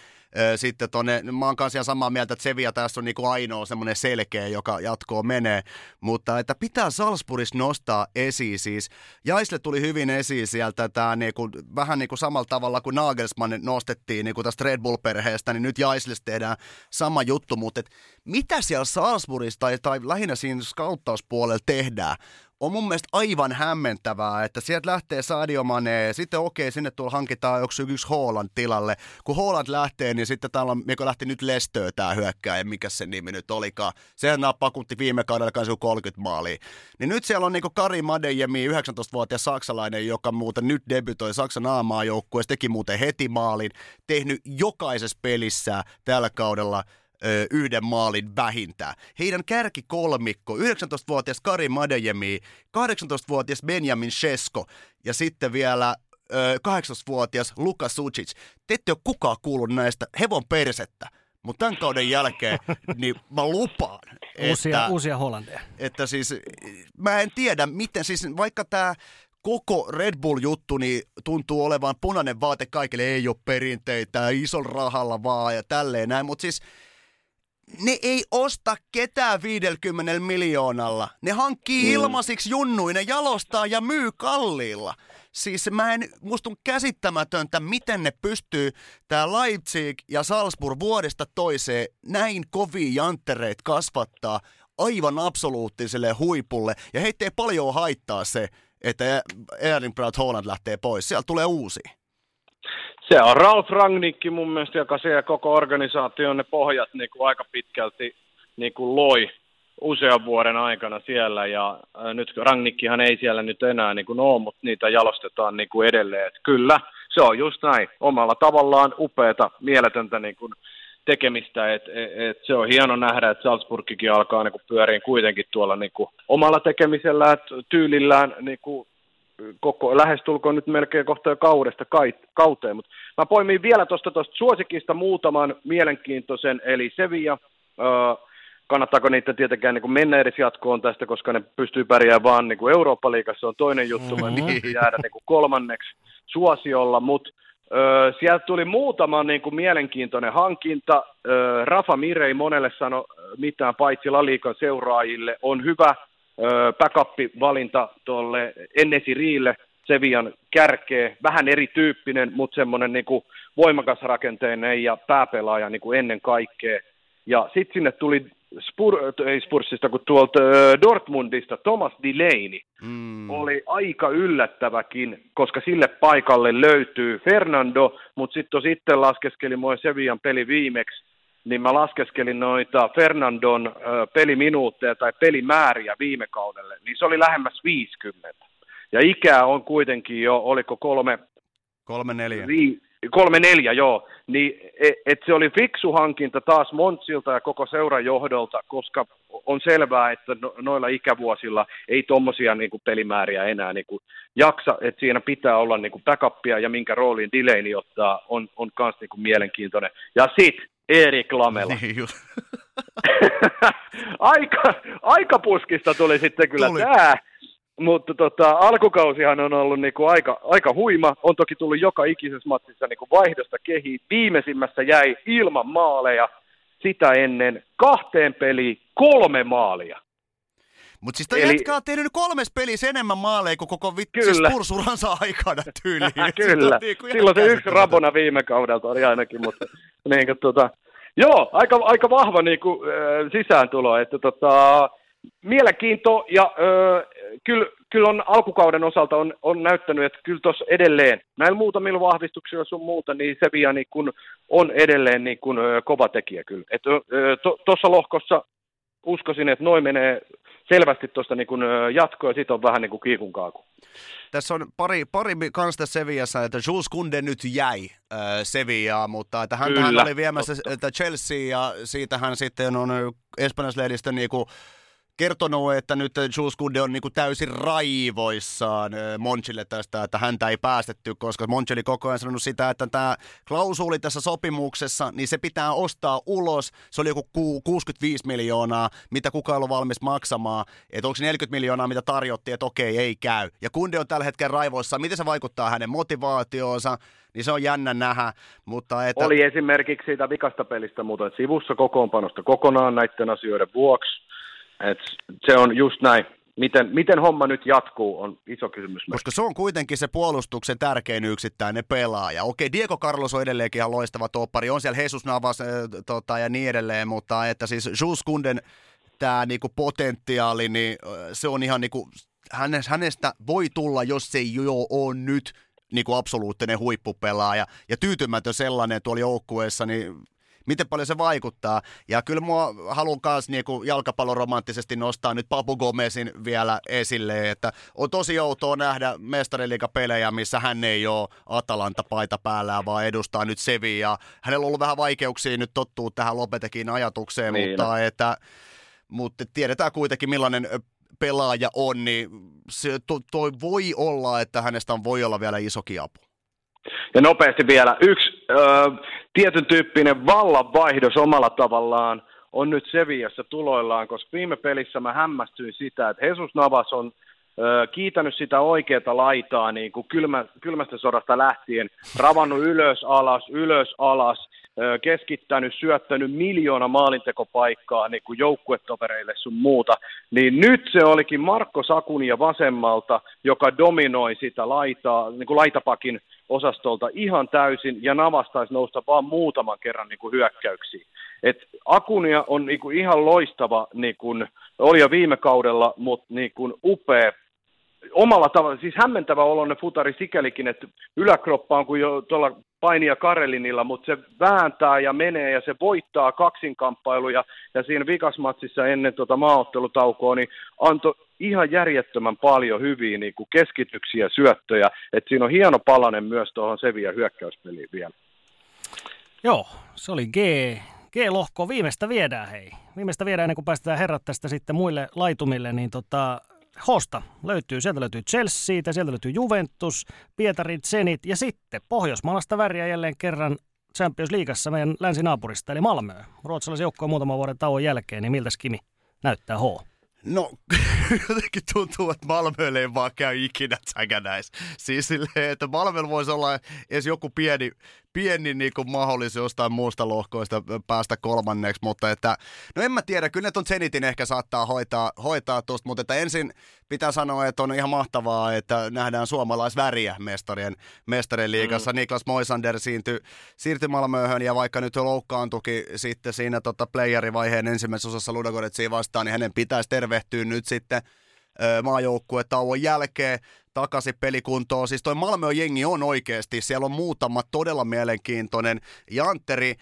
sitten tonne, mä oon kanssa samaa mieltä, että Sevilla tässä on niin kuin ainoa semmoinen selkeä, joka jatkoon menee, mutta että pitää Salzburgissa nostaa esiin siis. Jaisle tuli hyvin esiin sieltä tää niin kuin, vähän niin kuin samalla tavalla kuin Nagelsmann nostettiin niin kuin tästä Red Bull-perheestä, niin nyt Jaisles tehdään sama juttu, mutta et mitä siellä Salzburgissa tai, tai lähinnä siinä skauttauspuolella tehdään? On mun mielestä aivan hämmentävää, että sieltä lähtee Sadio Mane, sitten okei, sinne tuolla hankitaan joku yksi Holland tilalle. Kun Holland lähtee, niin sitten täällä on, mikä lähti nyt Lestöö tää hyökkääjä, mikä se nimi nyt olikaan. Sehän pakutti viime kaudella kanssa 30 maalia. Niin nyt siellä on niinku Kari Madejemi, 19-vuotias saksalainen, joka muuten nyt debytoi Saksan a joukkueessa, teki muuten heti maalin, tehnyt jokaisessa pelissä tällä kaudella yhden maalin vähintään. Heidän kärkikolmikko, 19-vuotias Kari Madejemi, 18-vuotias Benjamin Shesko ja sitten vielä 18-vuotias Luka Sucic. Te ette ole kukaan kuullut näistä hevon persettä. Mutta tämän kauden jälkeen, niin mä lupaan, uusia, että, uusia Hollandeja. Että siis, mä en tiedä, miten siis, vaikka tämä koko Red Bull-juttu niin tuntuu olevan punainen vaate kaikille, ei ole perinteitä, ison rahalla vaan ja tälleen näin, mutta siis ne ei osta ketään 50 miljoonalla. Ne hankkii mm. ilmaisiksi junnuina, jalostaa ja myy kalliilla. Siis mä en, musta on käsittämätöntä, miten ne pystyy, tää Leipzig ja Salzburg vuodesta toiseen näin kovia janttereita kasvattaa aivan absoluuttiselle huipulle. Ja heitä ei paljon haittaa se, että Erling Braut Holland lähtee pois. Siellä tulee uusi. Se on Ralf Rangnikki mun mielestä, joka siellä koko organisaation ne pohjat niin kuin aika pitkälti niin kuin loi usean vuoden aikana siellä ja nyt Rangnikkihan ei siellä nyt enää niin kuin ole, mutta niitä jalostetaan niin kuin edelleen. Et kyllä, se on just näin. Omalla tavallaan upeata, mieletöntä niin kuin tekemistä, että et, et se on hieno nähdä, että Salzburgikin alkaa niin pyöriin kuitenkin tuolla niin kuin omalla tekemisellä, että tyylillään niin kuin koko, lähestulkoon nyt melkein kohta jo kaudesta kauteen, mutta mä poimin vielä tuosta suosikista muutaman mielenkiintoisen, eli Sevilla, äh, kannattaako niitä tietenkään niin kuin mennä edes jatkoon tästä, koska ne pystyy pärjäämään vaan niin kuin Eurooppa-liigassa, on toinen juttu, Mhm. mm-hmm. jäädä niin kuin kolmanneksi suosiolla, mutta Öö, sieltä tuli muutama niin kuin mielenkiintoinen hankinta. Öö, Rafa Mirei monelle sano mitään paitsi Laliikan seuraajille. On hyvä backup-valinta tuolle Ennesi Riille, Sevian kärkeä. Vähän erityyppinen, mutta semmoinen niin kuin voimakas rakenteinen ja pääpelaaja niin kuin ennen kaikkea. Ja sitten sinne tuli Spur, ei Spursista, kun tuolta Dortmundista Thomas Delaney Mm. oli aika yllättäväkin, koska sille paikalle löytyy Fernando, mutta sitten sitten laskeskelin moi Sevian peli viimeksi, niin mä laskeskelin noita Fernandon peliminuutteja tai pelimääriä viime kaudelle, niin se oli lähemmäs 50. Ja ikää on kuitenkin jo, oliko kolme, Kolme neljä. vi, kolme neljä, joo, niin et, et se oli fiksu hankinta taas Montsilta ja koko seuran johdolta, koska on selvää, että no, noilla ikävuosilla ei tuommoisia niin pelimääriä enää niin kuin jaksa, että siinä pitää olla niin kuin backupia ja minkä roolin Delaney ottaa, on, on myös niin kuin mielenkiintoinen. Ja sit Erik Lamela. Niin just. aika, aika puskista tuli sitten kyllä Tuli. tämä, mutta tota, alkukausihan on ollut niinku aika, aika huima. On toki tullut joka ikisessä matsissa niinku vaihdosta kehi. Viimeisimmässä jäi ilman maaleja sitä ennen kahteen peliin kolme maalia. Mutta siis Eli- jätkä on tehnyt nyt kolmes pelissä enemmän maaleja kuin koko vitsi. Spursuransa aikana tyyliin. Kyllä, niinku silloin se yksi rabona viime kaudelta oli ainakin, mutta niin kuin, tota, joo, aika, aika vahva niin kuin, äh, sisääntulo, että tota, mielenkiinto ja äh, kyllä, kyllä on alkukauden osalta on, on näyttänyt, että kyllä tuossa edelleen, näillä muutamilla vahvistuksilla sun muuta, niin Sevilla niin kun on edelleen niin kun, ö, kova tekijä kyllä. Tuossa lohkossa uskoisin, että noin menee selvästi tuosta niin kun, ö, jatkoa ja sitten on vähän niin kuin kiikun kaaku. Tässä on pari, pari kans tässä Seviassa, että Jules Kunde nyt jäi äh, Sevillaa, mutta että hän, hän Kyllä, oli viemässä Chelsea ja siitä hän sitten on espanjalaislehdistö niinku kertonut, että nyt Jules Kunde on niinku täysin raivoissaan Monchille tästä, että häntä ei päästetty, koska Monchi oli koko ajan sanonut sitä, että tämä klausuuli tässä sopimuksessa, niin se pitää ostaa ulos. Se oli joku ku- 65 miljoonaa, mitä kukaan ollut valmis maksamaan. Että onko se 40 miljoonaa, mitä tarjottiin, että okei, ei käy. Ja Kunde on tällä hetkellä raivoissaan. Miten se vaikuttaa hänen motivaatioonsa, niin se on jännä nähdä. Mutta että, Oli esimerkiksi siitä vikasta pelistä muuten sivussa kokoonpanosta kokonaan näiden asioiden vuoksi. Et se on just näin. Miten, miten homma nyt jatkuu, on iso kysymys. Koska se on kuitenkin se puolustuksen tärkein yksittäinen pelaaja. Okei, Diego Carlos on edelleenkin ihan loistava toppari, on siellä Jesus Navas äh, tota, ja niin edelleen, mutta että siis Jules Kunden tämä niinku potentiaali, niin äh, se on ihan niinku, hänestä, voi tulla, jos se ei jo ole nyt niinku absoluuttinen huippupelaaja ja tyytymätön sellainen tuolla joukkueessa, niin miten paljon se vaikuttaa. Ja kyllä mua haluan myös niinku jalkapalloromanttisesti nostaa nyt Papu Gomezin vielä esille, että on tosi outoa nähdä mestariliigapelejä, missä hän ei ole Atalanta-paita päällään, vaan edustaa nyt Sevilla. Hänellä on ollut vähän vaikeuksia nyt tottua tähän Lopetekin ajatukseen, Niin mutta, että, mutta tiedetään kuitenkin millainen pelaaja on, niin se, to, toi voi olla, että hänestä on, voi olla vielä isokin apu. Ja nopeasti vielä yksi ö, tietyn tyyppinen vallanvaihdos omalla tavallaan on nyt Sevillassa tuloillaan, koska viime pelissä mä hämmästyin sitä, että Jesus Navas on ö, kiitänyt sitä oikeaa laitaa niin kuin kylmä, kylmästä sodasta lähtien, ravannut ylös alas, ylös alas, keskittänyt, syöttänyt miljoona maalintekopaikkaa niin kuin joukkuetovereille sun muuta, niin nyt se olikin Marko Sakunia vasemmalta, joka dominoi sitä laitaa, niin kuin laitapakin osastolta ihan täysin, ja Navas taisi nousta vaan muutaman kerran niin kuin hyökkäyksiin. Et Akunia on niin kuin ihan loistava, niin kuin, oli jo viime kaudella, mutta niin kuin upea omalla tavalla, siis hämmentävä oloinen futari sikälikin, että yläkroppa on kuin jo tuolla painia Karelinilla, mutta se vääntää ja menee ja se voittaa kaksinkamppailuja ja siinä vikasmatsissa ennen tuota maaottelutaukoa niin antoi ihan järjettömän paljon hyviä niin kuin keskityksiä, syöttöjä, että siinä on hieno palanen myös tuohon Sevilla hyökkäyspeliin vielä. Joo, se oli G, G-lohko. Viimeistä viedään, hei. Viimeistä viedään ennen kuin päästetään herrat tästä sitten muille laitumille, niin tota, Hosta löytyy, sieltä löytyy Chelsea, sieltä löytyy Juventus, Pietarin Zenit ja sitten Pohjoismaalaista väriä jälleen kerran Champions Leagueassa meidän länsinaapurista, eli Malmö. Ruotsalaisen joukkoon muutaman vuoden tauon jälkeen, niin miltä Kimi näyttää H? No, jotenkin tuntuu, että Malmölle ei vaan käy ikinä näissä. Siis silleen, että Malmöllä voisi olla edes joku pieni, pieni niin kuin mahdollisuus jostain muusta lohkoista päästä kolmanneksi, mutta että, no en mä tiedä, kyllä ne ton Zenitin ehkä saattaa hoitaa, hoitaa tuosta, mutta että ensin pitää sanoa, että on ihan mahtavaa, että nähdään suomalaisväriä mestarien, mestarien liigassa. Mm. Niklas Moisander siirtyi, siirtyi Malmöhön ja vaikka nyt loukkaantukin sitten siinä tota playerivaiheen ensimmäisessä osassa Ludogoretsiin vastaan, niin hänen pitäisi tervehtyä nyt sitten maajoukkuetauon jälkeen takaisin pelikuntoon. Siis toi Malmö jengi on oikeasti, siellä on muutama todella mielenkiintoinen. Jantteri,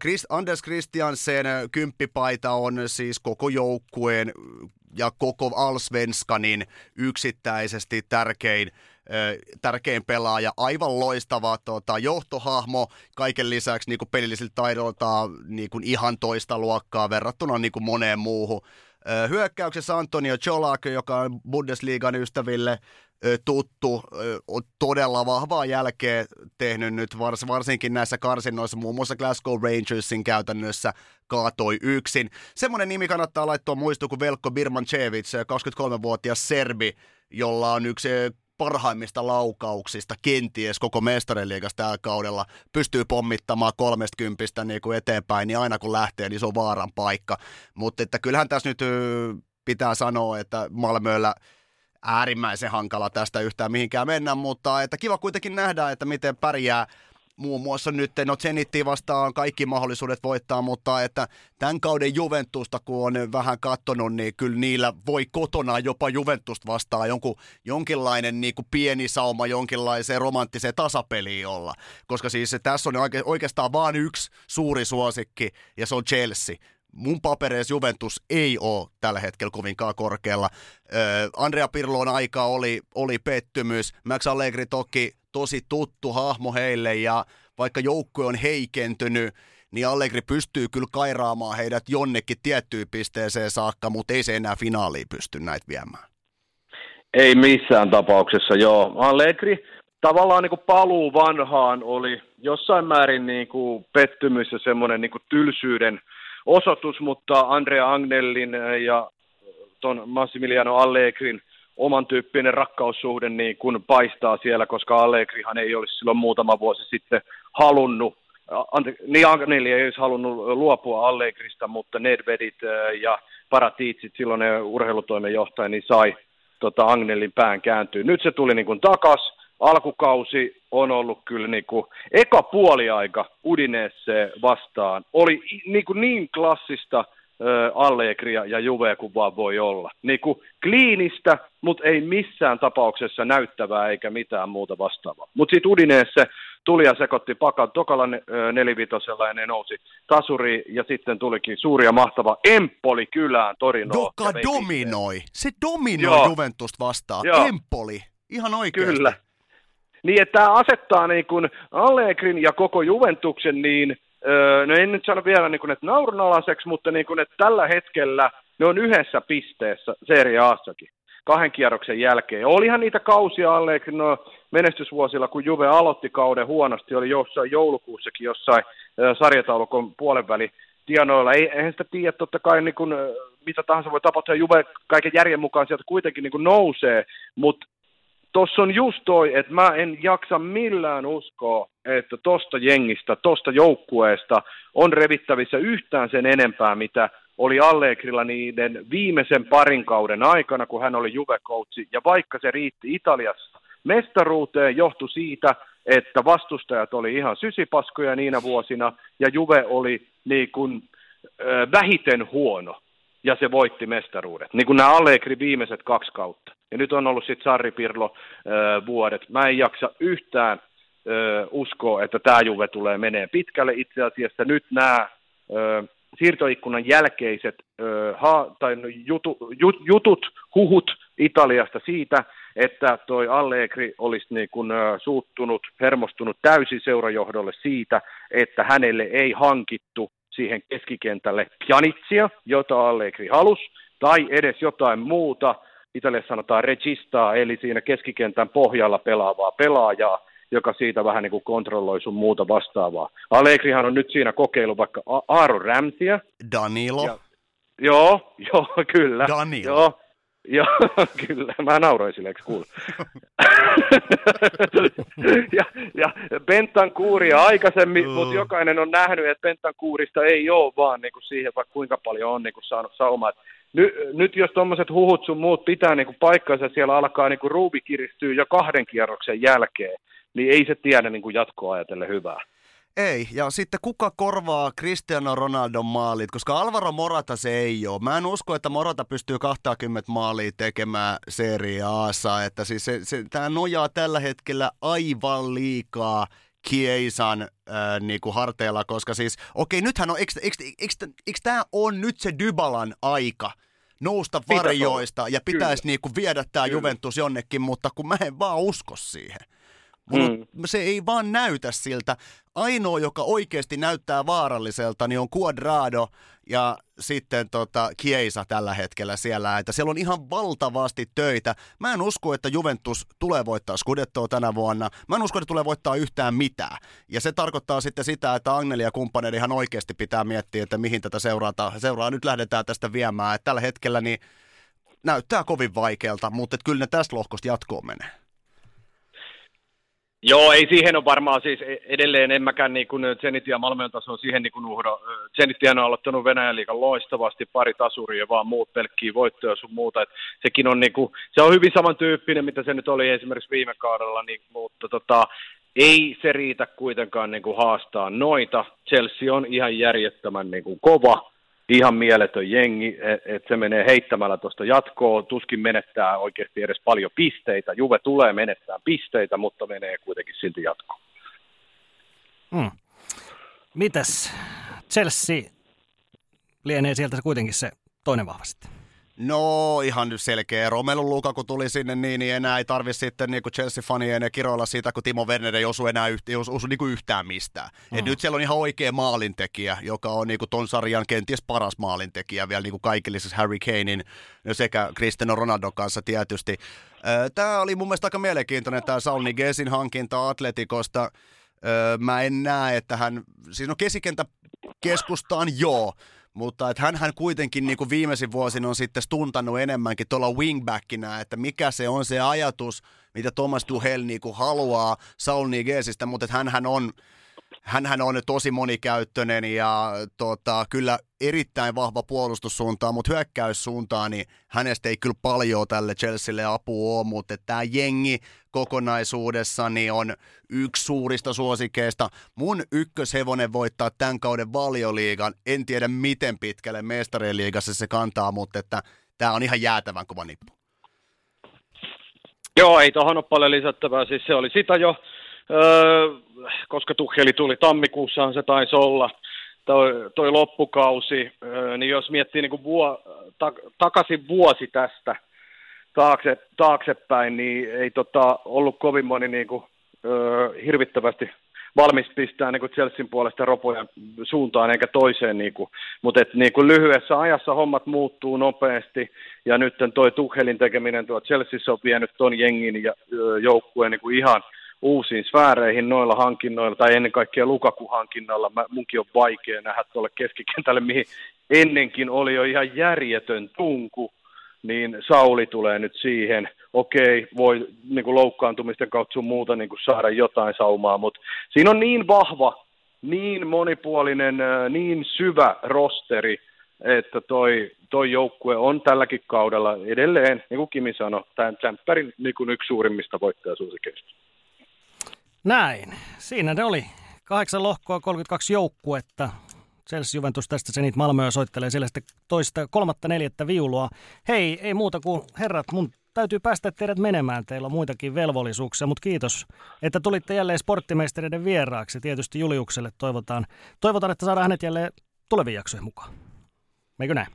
Chris, Anders Christiansen kymppipaita on siis koko joukkueen ja koko Alsvenskanin yksittäisesti tärkein tärkein pelaaja, aivan loistava tota, johtohahmo, kaiken lisäksi niin pelillisiltä taidolta niin ihan toista luokkaa verrattuna niin moneen muuhun. Hyökkäyksessä Antonio Cholak, joka on Bundesliigan ystäville tuttu, on todella vahvaa jälkeä tehnyt nyt vars, varsinkin näissä karsinnoissa, muun muassa Glasgow Rangersin käytännössä kaatoi yksin. Semmoinen nimi kannattaa laittaa muistoon kuin Velko Birmancevic, 23-vuotias serbi, jolla on yksi parhaimmista laukauksista kenties koko mestariliigasta tällä kaudella pystyy pommittamaan kolmestkymppistä niin kuin eteenpäin, niin aina kun lähtee, niin se on vaaran paikka. Mutta että kyllähän tässä nyt pitää sanoa, että Malmöllä äärimmäisen hankala tästä yhtään mihinkään mennä, mutta että kiva kuitenkin nähdä, että miten pärjää muun muassa nyt, no Zenittiin vastaan kaikki mahdollisuudet voittaa, mutta että tämän kauden Juventusta, kun on vähän katsonut, niin kyllä niillä voi kotona jopa Juventusta vastaan jonkun, jonkinlainen niin kuin pieni sauma jonkinlaiseen romanttiseen tasapeliin olla. Koska siis tässä on oikeastaan vain yksi suuri suosikki, ja se on Chelsea mun papereissa Juventus ei ole tällä hetkellä kovinkaan korkealla. Andrea Pirloon aika oli, oli pettymys. Max Allegri toki tosi tuttu hahmo heille ja vaikka joukkue on heikentynyt, niin Allegri pystyy kyllä kairaamaan heidät jonnekin tiettyyn pisteeseen saakka, mutta ei se enää finaaliin pysty näitä viemään. Ei missään tapauksessa, joo. Allegri tavallaan niin kuin paluu vanhaan oli jossain määrin niin kuin pettymys ja semmoinen niin kuin tylsyyden osoitus, mutta Andrea Agnellin ja ton Massimiliano Allegrin oman tyyppinen rakkaussuhde niin kun paistaa siellä, koska Allegrihan ei olisi silloin muutama vuosi sitten halunnut, niin Agnelli ei olisi halunnut luopua Allegrista, mutta Nedvedit ja Paratiitsit, silloin ne urheilutoimenjohtaja, niin sai tota Agnellin pään kääntyä. Nyt se tuli niin kuin takas, alkukausi on ollut kyllä niin kuin, eka puoliaika Udineeseen vastaan oli niin, kuin niin klassista Allegria ja Juve kuin vaan voi olla. Niin kuin kliinistä, mutta ei missään tapauksessa näyttävää eikä mitään muuta vastaavaa. Mutta sitten Udineessa tuli ja sekoitti pakan tokalla nelivitosella ja ne nousi tasuri ja sitten tulikin suuri ja mahtava Empoli kylään Torinoon. Joka dominoi. Se dominoi Joo. Juventusta vastaan. Joo. Empoli. Ihan oikein. Kyllä. Niin, että tämä asettaa niin kuin Allegrin ja koko Juventuksen niin no en nyt sano vielä niin kuin, että naurunalaiseksi, mutta niin kuin, että tällä hetkellä ne on yhdessä pisteessä Serie Assakin kahden kierroksen jälkeen. Olihan niitä kausia alle, no, menestysvuosilla, kun Juve aloitti kauden huonosti, oli jossain joulukuussakin jossain sarjataulukon puolenväli tienoilla. Ei, eihän sitä tiedä, totta kai niin kuin, mitä tahansa voi tapahtua, Juve kaiken järjen mukaan sieltä kuitenkin niin kuin nousee, mutta tuossa on just toi, että mä en jaksa millään uskoa, että tosta jengistä, tosta joukkueesta on revittävissä yhtään sen enempää, mitä oli Allegrilla niiden viimeisen parin kauden aikana, kun hän oli juve ja vaikka se riitti Italiassa mestaruuteen, johtui siitä, että vastustajat oli ihan sysipaskoja niinä vuosina, ja Juve oli niin kuin, äh, vähiten huono, ja se voitti mestaruudet. Niin kuin nämä Allegri viimeiset kaksi kautta. Ja nyt on ollut sitten Sarri Pirlo äh, vuodet. Mä en jaksa yhtään äh, uskoa, että tämä Juve tulee menee pitkälle. Itse asiassa nyt nämä äh, siirtoikkunan jälkeiset äh, ha, tai no, jutu, jut, jutut, huhut Italiasta siitä, että toi Allegri olisi niin kun, äh, suuttunut, hermostunut täysin seurajohdolle siitä, että hänelle ei hankittu siihen keskikentälle Pjanitsia, jota Allegri halusi, tai edes jotain muuta, Italiassa sanotaan registaa, eli siinä keskikentän pohjalla pelaavaa pelaajaa, joka siitä vähän niin kuin kontrolloi sun muuta vastaavaa. Allegrihan on nyt siinä kokeilu vaikka Aaron Ramsia. Danilo. Ja, joo, joo, kyllä. Danilo. Joo, Joo, kyllä. Mä nauroin sille, eikö kuulu? ja, ja Bentan kuuria aikaisemmin, mm. mutta jokainen on nähnyt, että Bentan kuurista ei ole vaan niin kuin siihen, vaikka kuinka paljon on niin kuin saanut saumaa. Ny, nyt jos tuommoiset huhut sun muut pitää niin kuin paikkansa, siellä alkaa niin kuin ruubi kiristyy jo kahden kierroksen jälkeen, niin ei se tiedä niin kuin jatkoa ajatellen hyvää. Ei, ja sitten kuka korvaa Cristiano Ronaldon maalit, koska Alvaro Morata se ei ole. Mä en usko, että Morata pystyy 20 maalia tekemään Serie Aassa, että siis se, se, tämä nojaa tällä hetkellä aivan liikaa Kiesan äh, niinku harteilla, koska siis, okei, nythän on, eikö, tämä on nyt se Dybalan aika nousta varjoista ja pitäisi niinku viedä tämä Juventus jonnekin, mutta kun mä en vaan usko siihen. Mulla, mm. Se ei vaan näytä siltä. Ainoa, joka oikeasti näyttää vaaralliselta, niin on Quadrado ja sitten tota Chiesa tällä hetkellä siellä. Että siellä on ihan valtavasti töitä. Mä en usko, että Juventus tulee voittaa Scudettoa tänä vuonna. Mä en usko, että tulee voittaa yhtään mitään. Ja se tarkoittaa sitten sitä, että Angeli ja kumppaneiden ihan oikeasti pitää miettiä, että mihin tätä seurata. seuraa. Nyt lähdetään tästä viemään. Että tällä hetkellä niin näyttää kovin vaikealta, mutta kyllä ne tästä lohkosta jatkoon menee. Joo, ei siihen ole varmaan siis e- edelleen en mäkään niin kuin Zenit ja Malmön taso siihen niin kuin uhdo. Zenittihän on aloittanut Venäjän liikan loistavasti, pari tasuria, vaan muut pelkkiä voittoja sun muuta. Et sekin on, niin kuin, se on hyvin samantyyppinen, mitä se nyt oli esimerkiksi viime kaudella, niin, mutta tota, ei se riitä kuitenkaan niin kuin haastaa noita. Chelsea on ihan järjettömän niin kuin kova ihan mieletön jengi, että et se menee heittämällä tuosta jatkoon, tuskin menettää oikeasti edes paljon pisteitä. Juve tulee menettää pisteitä, mutta menee kuitenkin silti jatkoon. Hmm. Mitäs Chelsea lienee sieltä kuitenkin se toinen vahvasti? No ihan nyt selkeä. Romelu Lukaku tuli sinne niin, niin enää ei tarvi sitten niin Chelsea-fanien ja kiroilla siitä, kun Timo Werner ei osu enää yhtä, ei osu, osu niin kuin yhtään mistään. Mm. Et nyt siellä on ihan oikea maalintekijä, joka on niin kuin ton sarjan kenties paras maalintekijä vielä niin kuin kaikille, siis Harry Kanein sekä Cristiano Ronaldo kanssa tietysti. Tämä oli mun mielestä aika mielenkiintoinen tämä Saul Nigesin hankinta Atletikosta. Mä en näe, että hän, siis no kesikentä keskustaan joo, mutta että hän kuitenkin niin kuin viimeisin vuosin on sitten stuntanut enemmänkin tuolla wingbackinä, että mikä se on se ajatus, mitä Thomas Tuchel niin kuin haluaa Saul Nigesistä, mutta että hän on hänhän on tosi monikäyttöinen ja tota, kyllä erittäin vahva puolustussuuntaan, mutta hyökkäyssuuntaan, niin hänestä ei kyllä paljon tälle Chelsealle apua ole, mutta tämä jengi kokonaisuudessa niin on yksi suurista suosikeista. Mun ykköshevonen voittaa tämän kauden valioliigan. En tiedä miten pitkälle mestarien liigassa se kantaa, mutta että tämä on ihan jäätävän kova nippu. Joo, ei tuohon ole paljon lisättävää. Siis se oli sitä jo öö, koska Tuheli tuli tammikuussahan se taisi olla, toi, toi loppukausi, öö, niin jos miettii niin kuin vuo, ta, takaisin vuosi tästä taakse, taaksepäin, niin ei tota, ollut kovin moni niin kuin, öö, hirvittävästi valmis pistää niin kuin Chelsean puolesta ropoja suuntaan eikä toiseen. Niin kuin. Mutta et, niin kuin lyhyessä ajassa hommat muuttuu nopeasti ja nyt toi Tuhelin tekeminen tuo Chelseassa on vienyt ton jengin ja joukkueen niin kuin ihan – uusiin sfääreihin noilla hankinnoilla, tai ennen kaikkea Lukaku-hankinnalla. Mä, munkin on vaikea nähdä tuolle keskikentälle, mihin ennenkin oli jo ihan järjetön tunku, niin Sauli tulee nyt siihen. Okei, voi niin kuin loukkaantumisten kautta sun muuta niin kuin saada jotain saumaa, mutta siinä on niin vahva, niin monipuolinen, niin syvä rosteri, että toi, toi joukkue on tälläkin kaudella edelleen, niin kuin Kimi sanoi, tämän Tsemppärin niin kuin yksi suurimmista voittajasuosikeista. Näin. Siinä ne oli. Kahdeksan lohkoa, 32 joukkuetta. Chelsea Juventus tästä se niitä Malmöä soittelee siellä sitten toista, kolmatta, neljättä viulua. Hei, ei muuta kuin herrat, mun täytyy päästä teidät menemään. Teillä on muitakin velvollisuuksia, mutta kiitos, että tulitte jälleen sporttimeistereiden vieraaksi. Tietysti Juliukselle toivotaan, toivotaan että saadaan hänet jälleen tuleviin jaksoihin mukaan. Meikö näin?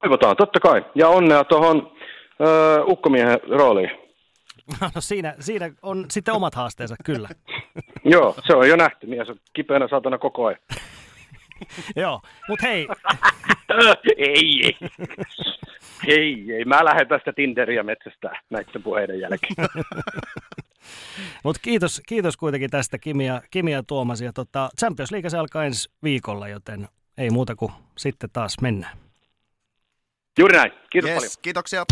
Toivotaan, totta kai. Ja onnea tuohon ukkomiehen rooliin. No siinä, siinä on sitten omat haasteensa, kyllä. Joo, se on jo nähty. Mies on kipeänä saatana koko ajan. Joo, mutta hei. ei, ei. Ei, ei. Mä lähden tästä Tinderiä metsästä näiden puheiden jälkeen. Mutta kiitos, kiitos kuitenkin tästä Kimi ja, Kimi ja Tuomas. Ja tota, Champions League se alkaa ensi viikolla, joten ei muuta kuin sitten taas mennään. Juuri näin. Kiitos yes, paljon. Kiitoksia.